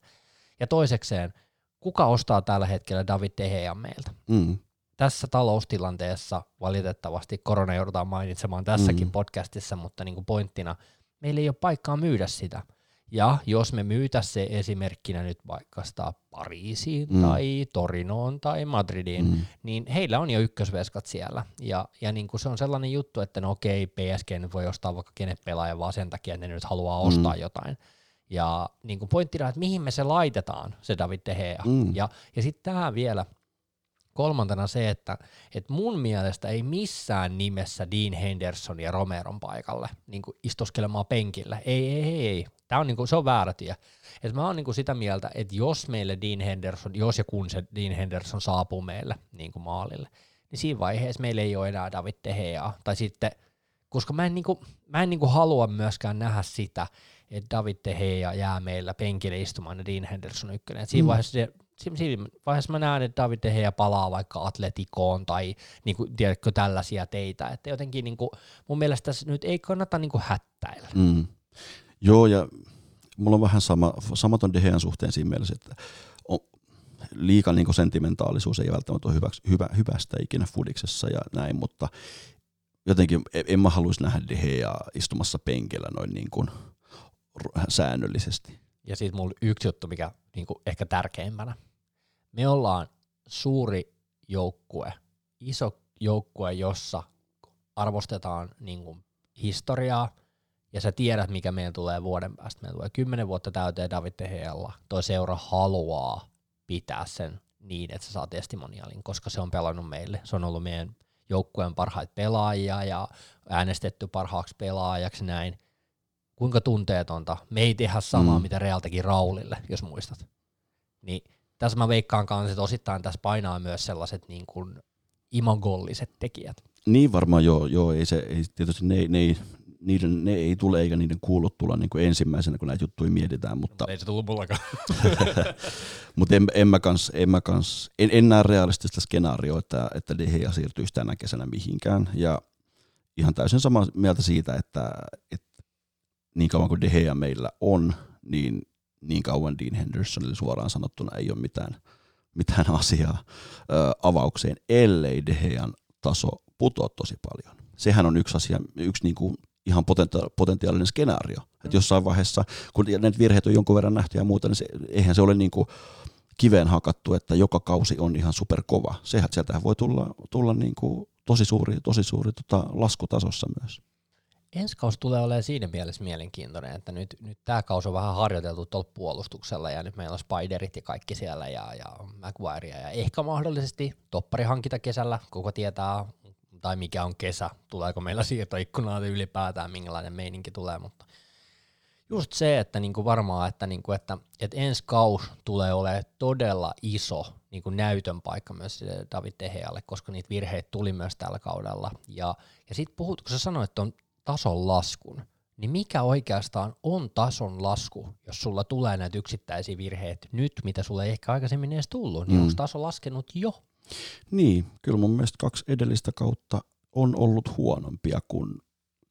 Ja toisekseen, kuka ostaa tällä hetkellä David Tehean meiltä? Mm. Tässä taloustilanteessa valitettavasti korona joudutaan mainitsemaan tässäkin mm. podcastissa, mutta niin kuin pointtina, meillä ei ole paikkaa myydä sitä. Ja jos me myytäisiin se esimerkkinä nyt vaikka sitä Pariisiin mm. tai Torinoon tai Madridiin, mm. niin heillä on jo ykkösveskat siellä. Ja, ja niin kuin se on sellainen juttu, että no okei, PSG nyt voi ostaa vaikka kenet pelaajan vaan sen takia, että ne nyt haluaa ostaa mm. jotain. Ja niin kuin pointtina, että mihin me se laitetaan, se David De Gea. Mm. Ja, ja sitten tähän vielä – kolmantena se, että, että mun mielestä ei missään nimessä Dean Henderson ja Romeron paikalle niin kuin istuskelemaan penkillä. Ei, ei, ei, ei. Tämä on, niin kuin, se on väärä tie. Et mä oon niin kuin sitä mieltä, että jos meille Dean Henderson, jos ja kun se Dean Henderson saapuu meille niin kuin maalille, niin siinä vaiheessa meillä ei ole enää David Tehea. Tai sitten, koska mä en, niin kuin, mä en niin kuin halua myöskään nähdä sitä, että David Tehea jää meillä penkille istumaan ja Dean Henderson ykkönen. Et siinä mm. vaiheessa se siinä vaiheessa mä näen, että David De Gea palaa vaikka Atletikoon tai niin kuin, tiedätkö, tällaisia teitä, että jotenkin niin kuin, mun mielestä tässä nyt ei kannata niin kuin hättäillä. Mm. Joo, ja mulla on vähän sama, samaton De Gean suhteen siinä mielessä, että on, liika niin sentimentaalisuus ei välttämättä ole hyväks, hyvä, hyvästä ikinä fudiksessa ja näin, mutta jotenkin en, en mä haluaisi nähdä De Gea istumassa penkillä noin niin kuin säännöllisesti. Ja sitten mulla yksi juttu, mikä niin kuin ehkä tärkeimpänä. Me ollaan suuri joukkue, iso joukkue, jossa arvostetaan niin kuin historiaa, ja sä tiedät, mikä meidän tulee vuoden päästä. Meillä tulee kymmenen vuotta täyteen David Tehealla. Toi seura haluaa pitää sen niin, että se saa testimonialin, koska se on pelannut meille. Se on ollut meidän joukkueen parhaita pelaajia ja äänestetty parhaaksi pelaajaksi näin kuinka tunteetonta. Me ei tehdä samaa, mm. mitä Real teki Raulille, jos muistat. Niin tässä mä veikkaan kanssa, että osittain tässä painaa myös sellaiset niin kuin imagolliset tekijät. Niin varmaan joo, joo ei se, ei, tietysti ne, ne, ei, niiden, ne ei tule eikä niiden kuulu tulla niin kuin ensimmäisenä, kun näitä juttuja mietitään. Mutta, ei se tullut mullakaan. mutta en, en, mä kans, en, mä kans, en, en näe realistista skenaarioa, että, että De Gea siirtyisi tänä kesänä mihinkään. Ja ihan täysin samaa mieltä siitä, että, että niin kauan kuin De Gea meillä on, niin niin kauan Dean Hendersonille suoraan sanottuna ei ole mitään, mitään asiaa ö, avaukseen, ellei De Gean taso putoa tosi paljon. Sehän on yksi asia, yksi niin kuin ihan potenta- potentiaalinen skenaario. Mm. Että jossain vaiheessa, kun näitä virheitä on jonkun verran nähty ja muuta, niin se, eihän se ole niin kuin kiveen hakattu, että joka kausi on ihan superkova. Sehän sieltä voi tulla, tulla niin kuin tosi suuri, tosi suuri tota, laskutasossa myös ensi kausi tulee olemaan siinä mielessä mielenkiintoinen, että nyt, nyt tämä kausi on vähän harjoiteltu tuolla puolustuksella ja nyt meillä on Spiderit ja kaikki siellä ja, ja Maguirea ja ehkä mahdollisesti toppari hankita kesällä, kuka tietää tai mikä on kesä, tuleeko meillä siirtoikkunaa ylipäätään, minkälainen meininki tulee, mutta just se, että niinku varmaan, että, niinku, että, että ensi kausi tulee olemaan todella iso niinku näytön paikka myös David Tehealle, koska niitä virheitä tuli myös tällä kaudella. Ja, ja sitten puhut, kun sä sanoit, että on tason laskun, niin mikä oikeastaan on tason lasku, jos sulla tulee näitä yksittäisiä virheitä nyt, mitä sulle ei ehkä aikaisemmin edes tullut, niin mm. onko taso laskenut jo? Niin, kyllä mun mielestä kaksi edellistä kautta on ollut huonompia kuin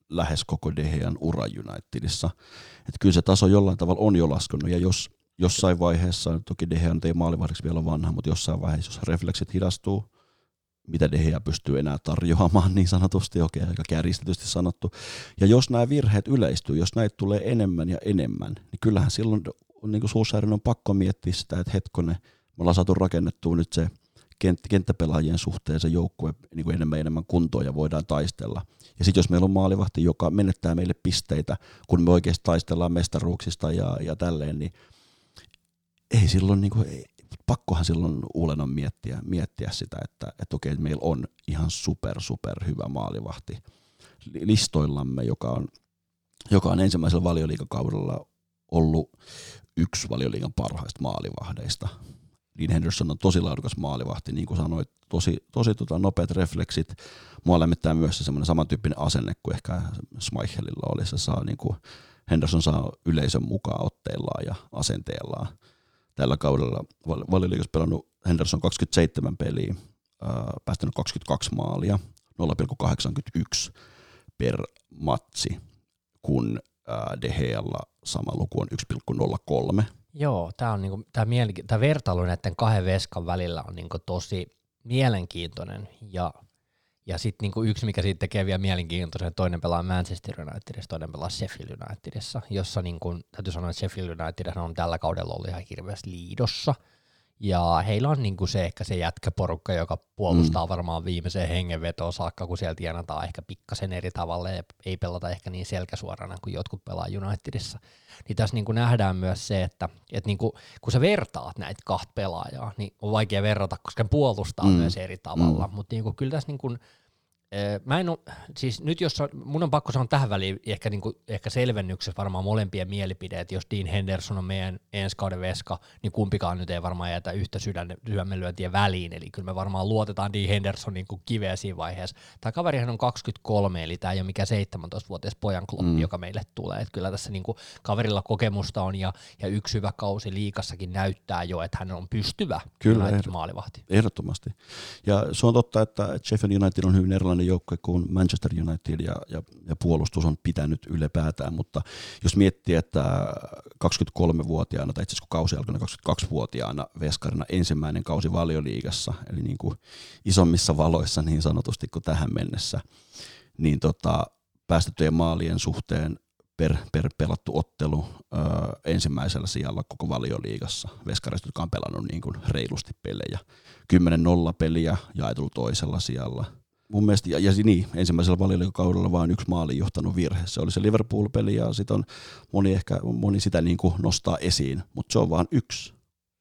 lähes koko Dehean ura Unitedissa. Että kyllä se taso jollain tavalla on jo laskenut, ja jos jossain vaiheessa, toki Dehean ei maalivahdiksi vielä vanha, mutta jossain vaiheessa, jos refleksit hidastuu, mitä Dehea pystyy enää tarjoamaan niin sanotusti, okei, aika kärjistetysti sanottu. Ja jos nämä virheet yleistyy, jos näitä tulee enemmän ja enemmän, niin kyllähän silloin niin kuin on pakko miettiä sitä, että hetkonen, Me ollaan saatu rakennettua nyt se kent- kenttäpelaajien suhteen se joukkue niin kuin enemmän ja enemmän kuntoon ja voidaan taistella. Ja sitten jos meillä on maalivahti, joka menettää meille pisteitä, kun me oikeasti taistellaan mestaruuksista ja, ja tälleen, niin ei silloin, niin kuin, ei, pakkohan silloin Uulenon miettiä, miettiä sitä, että, että okei, meillä on ihan super, super hyvä maalivahti listoillamme, joka on, joka on ensimmäisellä valioliikakaudella ollut yksi valioliigan parhaista maalivahdeista. Dean Henderson on tosi laadukas maalivahti, niin kuin sanoit, tosi, tosi tota, nopeat refleksit. Mua lämmittää myös se semmoinen samantyyppinen asenne kuin ehkä Schmeichelilla oli. Se saa, niin kuin, Henderson saa yleisön mukaan otteillaan ja asenteellaan. Tällä kaudella valioliigassa pelannut Henderson 27 peliä, päästänyt 22 maalia, 0,81 per matsi, kun Gealla sama luku on 1,03 Joo, tämä on niinku, mielenki- vertailu näiden kahden veskan välillä on niinku tosi mielenkiintoinen ja, ja sitten niinku yksi, mikä siitä tekee vielä mielenkiintoisen, toinen pelaa Manchester Unitedissa, toinen pelaa Sheffield Unitedissa, jossa niinku, täytyy sanoa, että Sheffield United on tällä kaudella ollut ihan hirveästi liidossa – ja heillä on niinku se ehkä se jätkäporukka, joka puolustaa mm. varmaan viimeiseen hengenvetoon saakka, kun siellä tienataan ehkä pikkasen eri tavalla ja ei pelata ehkä niin selkäsuorana kuin jotkut pelaa Unitedissa. Niin tässä niinku nähdään myös se, että et niinku, kun sä vertaat näitä kahta pelaajaa, niin on vaikea verrata, koska puolustaa mm. myös eri tavalla, mm. mutta niinku, kyllä tässä niinku, Mä en ole, siis nyt jos mun on pakko sanoa tähän väliin ehkä, niin kuin, ehkä selvennyksessä varmaan molempien mielipideet, jos Dean Henderson on meidän ensi kauden veska, niin kumpikaan nyt ei varmaan jätä yhtä sydämenlyöntiä väliin, eli kyllä me varmaan luotetaan Dean Hendersonin niin kuin kiveä siinä vaiheessa. Tämä kaverihan on 23, eli tämä ei ole mikään 17-vuotias pojan kloppi, mm. joka meille tulee, että kyllä tässä niin kuin kaverilla kokemusta on ja, ja yksi hyvä kausi liikassakin näyttää jo, että hän on pystyvä kyllä, maalivahti. Ehdottomasti. Ja se on totta, että Sheffield United on hyvin erilainen sellainen joukkue kuin Manchester United ja, ja, ja puolustus on pitänyt ylipäätään, mutta jos miettii, että 23-vuotiaana, tai itse asiassa kun kausi alkoi 22-vuotiaana veskarina ensimmäinen kausi valioliigassa, eli niin kuin isommissa valoissa niin sanotusti kuin tähän mennessä, niin tota, päästettyjen maalien suhteen per, per pelattu ottelu ö, ensimmäisellä sijalla koko valioliigassa. Veskarista, jotka on pelannut niin kuin reilusti pelejä. 10-0 peliä jaetulla toisella sijalla – mun mielestä, ja, ja niin, ensimmäisellä valioliikakaudella vain yksi maali johtanut virhe. Se oli se Liverpool-peli ja sit on moni ehkä moni sitä niin kuin nostaa esiin, mutta se on vain yksi,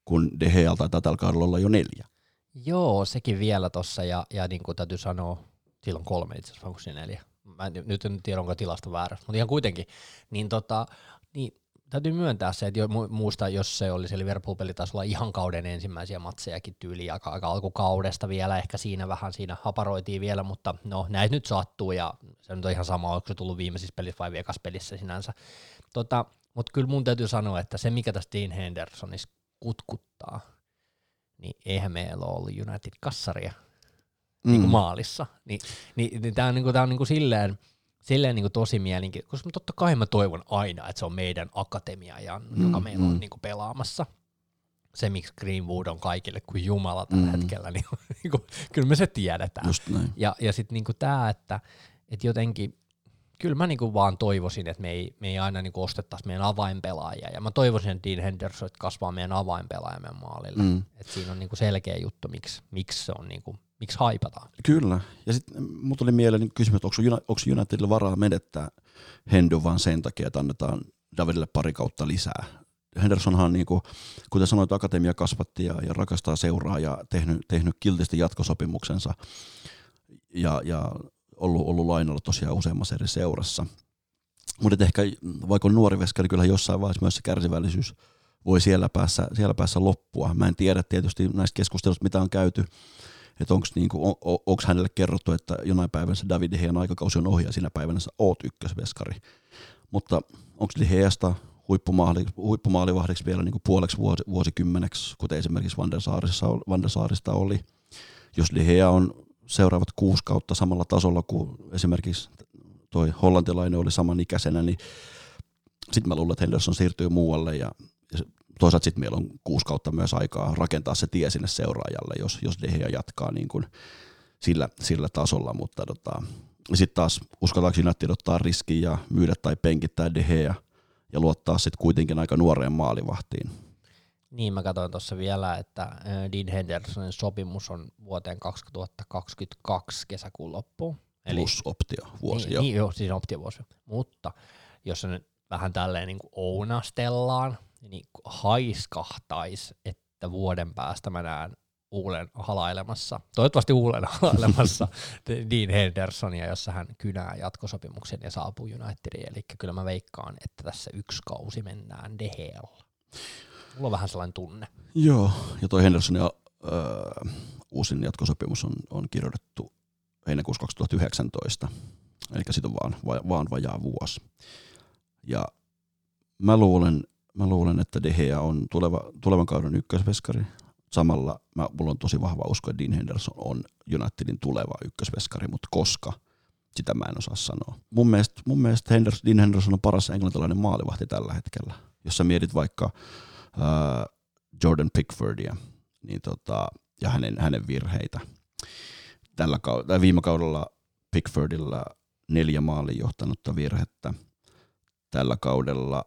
kun De Gea taitaa tällä kaudella olla jo neljä. Joo, sekin vielä tossa ja, ja niin kuin täytyy sanoa, silloin kolme itse asiassa, onko neljä? Mä en, nyt en tiedä, onko tilasta väärä, mutta ihan kuitenkin. Niin, tota, niin täytyy myöntää se, että jo, muista, jos se oli se Liverpool-peli, taisi olla ihan kauden ensimmäisiä matsejakin tyyli aika, aika alkukaudesta vielä, ehkä siinä vähän siinä haparoitiin vielä, mutta no näitä nyt sattuu ja se nyt on ihan sama, onko se tullut viimeisissä pelissä vai viekas pelissä sinänsä. Tota, mutta kyllä mun täytyy sanoa, että se mikä tästä Dean Hendersonissa kutkuttaa, niin eihän meillä ole ollut United-kassaria mm. niin kuin maalissa. Ni, niin, niin tämä on, niin kuin, tää on niin kuin silleen, silleen niin kuin tosi mielenkiintoista, koska totta kai mä toivon aina, että se on meidän akatemia, ja, mm, joka meillä mm. on niin kuin pelaamassa. Se, miksi Greenwood on kaikille kuin Jumala tällä mm. hetkellä, niin, niin kuin, kyllä me se tiedetään. Just näin. Ja, ja sitten niin tämä, että, että jotenkin, kyllä mä niinku vaan toivoisin, että me ei, me ei aina niinku ostettaisi meidän avainpelaajia. Ja mä toivoisin, että Dean Henderson kasvaa meidän avainpelaaja meidän maalille. Mm. Et siinä on niinku selkeä juttu, miksi, miksi se on niinku miksi haipataan. Kyllä. Ja sitten mut tuli mieleen kysymys, että onko Unitedilla varaa menettää Hendo vaan sen takia, että annetaan Davidille pari kautta lisää. Hendersonhan, niin kuin, kuten sanoit, akatemia kasvatti ja, ja rakastaa seuraa ja tehnyt, tehnyt kiltisti jatkosopimuksensa ja, ja ollut, ollut lainalla tosiaan useammassa eri seurassa. Mutta ehkä vaikka on nuori veskari, kyllä jossain vaiheessa myös se kärsivällisyys voi siellä päässä, siellä päässä loppua. Mä en tiedä tietysti näistä keskusteluista, mitä on käyty että onko niinku, on, onko hänelle kerrottu, että jonain päivänä se David Hean aikakausi on ohi ja siinä päivänä sä oot ykkösveskari. Mutta onko Heasta huippumaali, huippumaalivahdiksi vielä niin puoleksi vuosi, vuosikymmeneksi, kuten esimerkiksi Van der, Saarissa, Van oli. Jos De Gea on seuraavat kuusi kautta samalla tasolla kuin esimerkiksi toi hollantilainen oli samanikäisenä, niin sitten mä luulen, että Henderson siirtyy muualle ja toisaalta sitten meillä on kuusi kautta myös aikaa rakentaa se tie sinne seuraajalle, jos, jos De Gea jatkaa niin kuin sillä, sillä tasolla, mutta tota, sitten taas uskotaanko United ottaa riskin ja myydä tai penkittää De Gea ja luottaa sitten kuitenkin aika nuoreen maalivahtiin. Niin, mä katsoin tuossa vielä, että äh, Dean Hendersonin sopimus on vuoteen 2022 kesäkuun loppuun. Eli, Plus optio vuosi, niin, joo. Niin, joo, siis optiovuosi. Mutta jos se nyt vähän tälleen niin kuin ounastellaan, niin haiskahtaisi, että vuoden päästä mä näen uuden halailemassa, toivottavasti uuden halailemassa Dean Hendersonia, jossa hän kynää jatkosopimuksen ja saapuu Unitediin. Eli kyllä mä veikkaan, että tässä yksi kausi mennään Dehealla. Mulla on vähän sellainen tunne. Joo, ja toi Hendersonin äh, uusin jatkosopimus on, on kirjoitettu heinäkuussa 2019, eli siitä on vaan, va, vaan vajaa vuosi. Ja mä luulen, mä luulen että De Gea on tuleva, tulevan kauden ykkösveskari. Samalla mä, mulla on tosi vahva usko, että Dean Henderson on Unitedin tuleva ykkösveskari, mutta koska, sitä mä en osaa sanoa. Mun mielestä, mun mielestä Henderson, Dean Henderson on paras englantilainen maalivahti tällä hetkellä. Jos sä mietit vaikka äh, Jordan Pickfordia niin tota, ja hänen, hänen virheitä. Tällä kaudella, viime kaudella Pickfordilla neljä maalin johtanutta virhettä. Tällä kaudella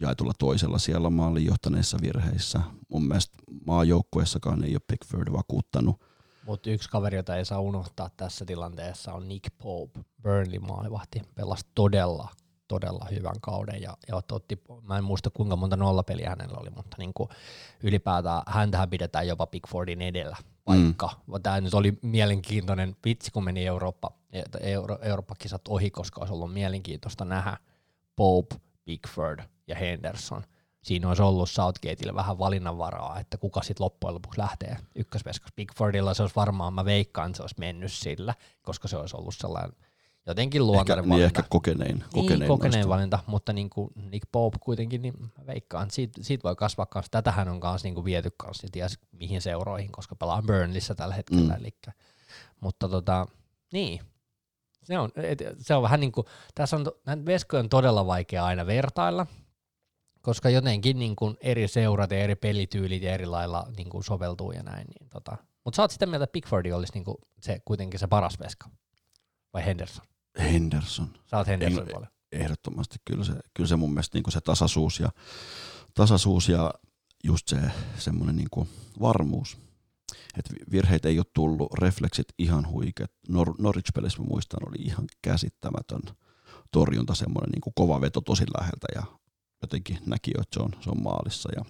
jaetulla toisella siellä maalin johtaneissa virheissä. Mun mielestä maajoukkueessakaan ei ole Pickford vakuuttanut. Mutta yksi kaveri, jota ei saa unohtaa tässä tilanteessa on Nick Pope, Burnley maalivahti. Pelasi todella todella hyvän kauden ja, ja otti, mä en muista kuinka monta nollapeliä hänellä oli, mutta niin kuin ylipäätään häntähän pidetään jopa Pickfordin edellä, vaikka mm. tämä nyt oli mielenkiintoinen vitsi, kun meni Eurooppa, Euro, Eurooppa-kisat ohi, koska olisi ollut mielenkiintoista nähdä Pope, Pickford ja Henderson. Siinä olisi ollut Southgateille vähän valinnanvaraa, että kuka sitten loppujen lopuksi lähtee ykkösveskas. Pickfordilla se olisi varmaan, mä veikkaan, se olisi mennyt sillä, koska se olisi ollut sellainen – jotenkin luontainen ehkä, valinta. Niin ehkä kokenein, kokenein, niin, kokenein valinta, mutta niin kuin Nick Pope kuitenkin, niin veikkaan, siitä, siitä voi kasvaa kanssa. Tätähän on kanssa niin kuin viety kanssa, ja ties mihin seuroihin, koska pelaa Burnleyssä tällä hetkellä. Mm. Eli, mutta tota, niin, se on, et, se on vähän niin kuin, tässä on, näitä veskoja on todella vaikea aina vertailla, koska jotenkin niin kuin eri seurat ja eri pelityylit ja eri lailla niin kuin soveltuu ja näin. Niin tota. Mutta sä oot sitä mieltä, että Pickfordi olisi niin kuin se, kuitenkin se paras veska, vai Henderson? Henderson. Sä oot Henderson en, puolella. Ehdottomasti. Kyllä se, kyllä se mun mielestä niin se tasaisuus ja, tasaisuus ja just se semmoinen niin varmuus. Et virheitä ei ole tullut, refleksit ihan huikeat. Nor- Norwich-pelissä muistan, oli ihan käsittämätön torjunta, semmoinen niin kova veto tosi läheltä ja jotenkin näki jo, että se on, se on maalissa. Ja,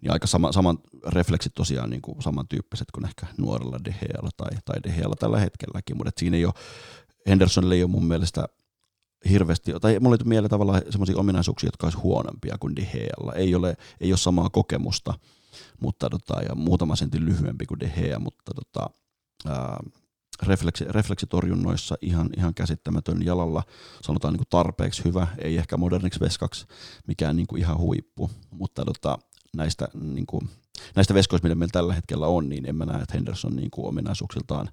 niin aika sama, saman refleksit tosiaan niin kuin samantyyppiset kuin ehkä nuorella Dehealla tai, tai Dehealla tällä hetkelläkin, mutta siinä ei ole Hendersonille ei ole mun mielestä hirveästi, tai mulla ei mieleen tavallaan semmoisia ominaisuuksia, jotka olisi huonompia kuin De Gealla. Ei ole, ei ole samaa kokemusta, mutta tota, ja muutama sentin lyhyempi kuin De Gea, mutta tota, ää, refleksi, refleksitorjunnoissa ihan, ihan käsittämätön jalalla, sanotaan niin kuin tarpeeksi hyvä, ei ehkä moderniksi veskaksi mikään niin kuin ihan huippu, mutta tota, näistä, niin kuin, näistä veskoista, mitä meillä tällä hetkellä on, niin en mä näe, että Henderson niin kuin ominaisuuksiltaan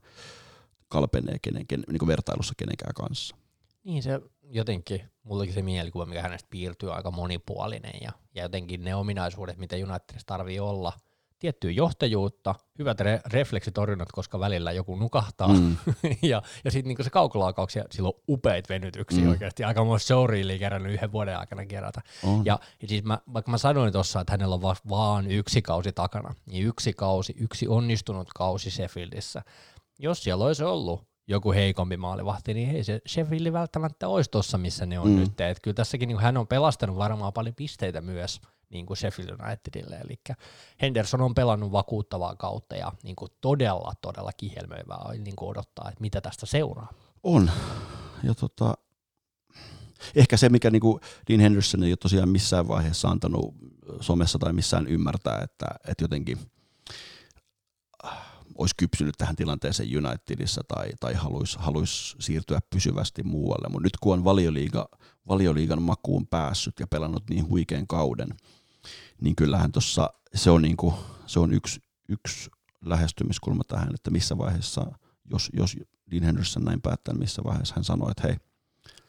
kalpenee kenen, ken, niin kuin vertailussa kenenkään kanssa. Niin se jotenkin, mullakin se mielikuva, mikä hänestä piirtyy, aika monipuolinen. Ja, ja jotenkin ne ominaisuudet, mitä Unitedissa tarvii olla, tiettyä johtajuutta, hyvät re- refleksitorjunnat, koska välillä joku nukahtaa, mm. ja, ja sitten niinku se kaukolaukauksia, sillä on upeita venytyksiä mm. oikeasti, aika muista showreelia kerännyt yhden vuoden aikana kerätä. Ja, ja siis mä, vaikka mä sanoin tuossa, että hänellä on va- vaan yksi kausi takana, niin yksi kausi, yksi onnistunut kausi Sheffieldissä, jos siellä olisi ollut joku heikompi maalivahti, niin ei se Sheffield välttämättä olisi tuossa, missä ne on mm. nyt. Et kyllä tässäkin niin hän on pelastanut varmaan paljon pisteitä myös niin kuin Sheffield Unitedille, eli Henderson on pelannut vakuuttavaa kautta ja niin kuin todella, todella kihelmöivää niin kuin odottaa, että mitä tästä seuraa. On, ja tota, ehkä se, mikä niin kuin Dean Henderson ei ole tosiaan missään vaiheessa antanut somessa tai missään ymmärtää, että, että jotenkin – olisi kypsynyt tähän tilanteeseen Unitedissa tai, tai haluaisi, haluaisi siirtyä pysyvästi muualle. Mutta nyt kun on valioliiga, valioliigan makuun päässyt ja pelannut niin huikean kauden, niin kyllähän tuossa se on, niinku, se on yksi, yksi lähestymiskulma tähän, että missä vaiheessa, jos, jos Dean Henderson näin päättää, niin missä vaiheessa hän sanoi, että hei,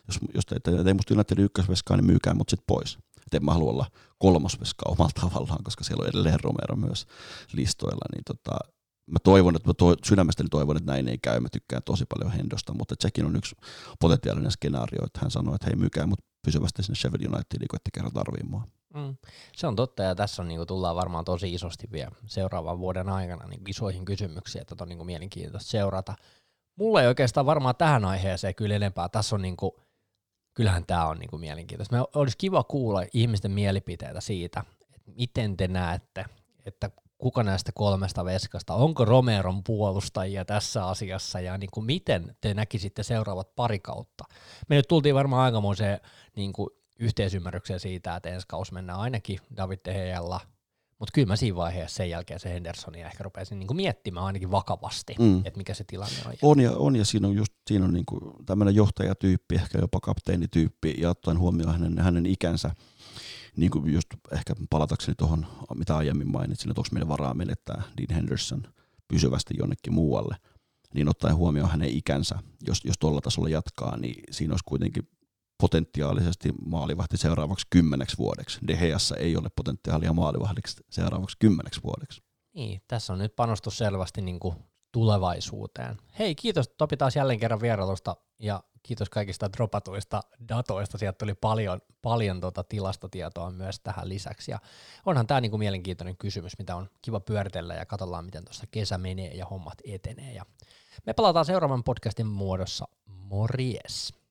jos, jos te, te, te musta Unitedin ykkösveskaa, niin myykää mut sitten pois. Et en mä halua olla kolmosveskaa omalla tavallaan, koska siellä on edelleen Romero myös listoilla, niin tota, mä toivon, että mä to, sydämestäni toivon, että näin ei käy. Mä tykkään tosi paljon Hendosta, mutta sekin on yksi potentiaalinen skenaario, että hän sanoi, että hei myykää mut pysyvästi sinne Sheffield Unitediin, kun ette kerran tarvii mua. Mm. Se on totta, ja tässä on, niin kuin, tullaan varmaan tosi isosti vielä seuraavan vuoden aikana niin isoihin kysymyksiin, että on niin kuin, mielenkiintoista seurata. Mulla ei oikeastaan varmaan tähän aiheeseen kyllä enempää. Tässä on niin kuin, kyllähän tämä on niin kuin, mielenkiintoista. Me olisi kiva kuulla ihmisten mielipiteitä siitä, että miten te näette, että kuka näistä kolmesta veskasta, onko Romeron puolustajia tässä asiassa ja niin kuin miten te näkisitte seuraavat pari kautta. Me nyt tultiin varmaan aikamoiseen niin kuin yhteisymmärrykseen siitä, että ensi kausi mennään ainakin David Tehejalla, mutta kyllä mä siinä vaiheessa sen jälkeen se Hendersonia ehkä rupesin niin kuin miettimään ainakin vakavasti, mm. että mikä se tilanne on. On ja, on ja siinä on just siinä on niin kuin tämmöinen johtajatyyppi, ehkä jopa kapteenityyppi ja ottaen huomioon hänen, hänen ikänsä, niin kuin just ehkä palatakseni tuohon, mitä aiemmin mainitsin, että onko meillä varaa menettää Dean Henderson pysyvästi jonnekin muualle, niin ottaen huomioon hänen ikänsä, jos, jos tuolla tasolla jatkaa, niin siinä olisi kuitenkin potentiaalisesti maalivahti seuraavaksi kymmeneksi vuodeksi. De Geassa ei ole potentiaalia maalivahdiksi seuraavaksi kymmeneksi vuodeksi. Niin, tässä on nyt panostus selvästi niin kuin tulevaisuuteen. Hei, kiitos Topi taas jälleen kerran vierailusta ja kiitos kaikista dropatuista datoista. Sieltä tuli paljon, paljon tota tilastotietoa myös tähän lisäksi. Ja onhan tämä niinku mielenkiintoinen kysymys, mitä on kiva pyöritellä ja katsotaan, miten tuossa kesä menee ja hommat etenee. Ja me palataan seuraavan podcastin muodossa. Morjes!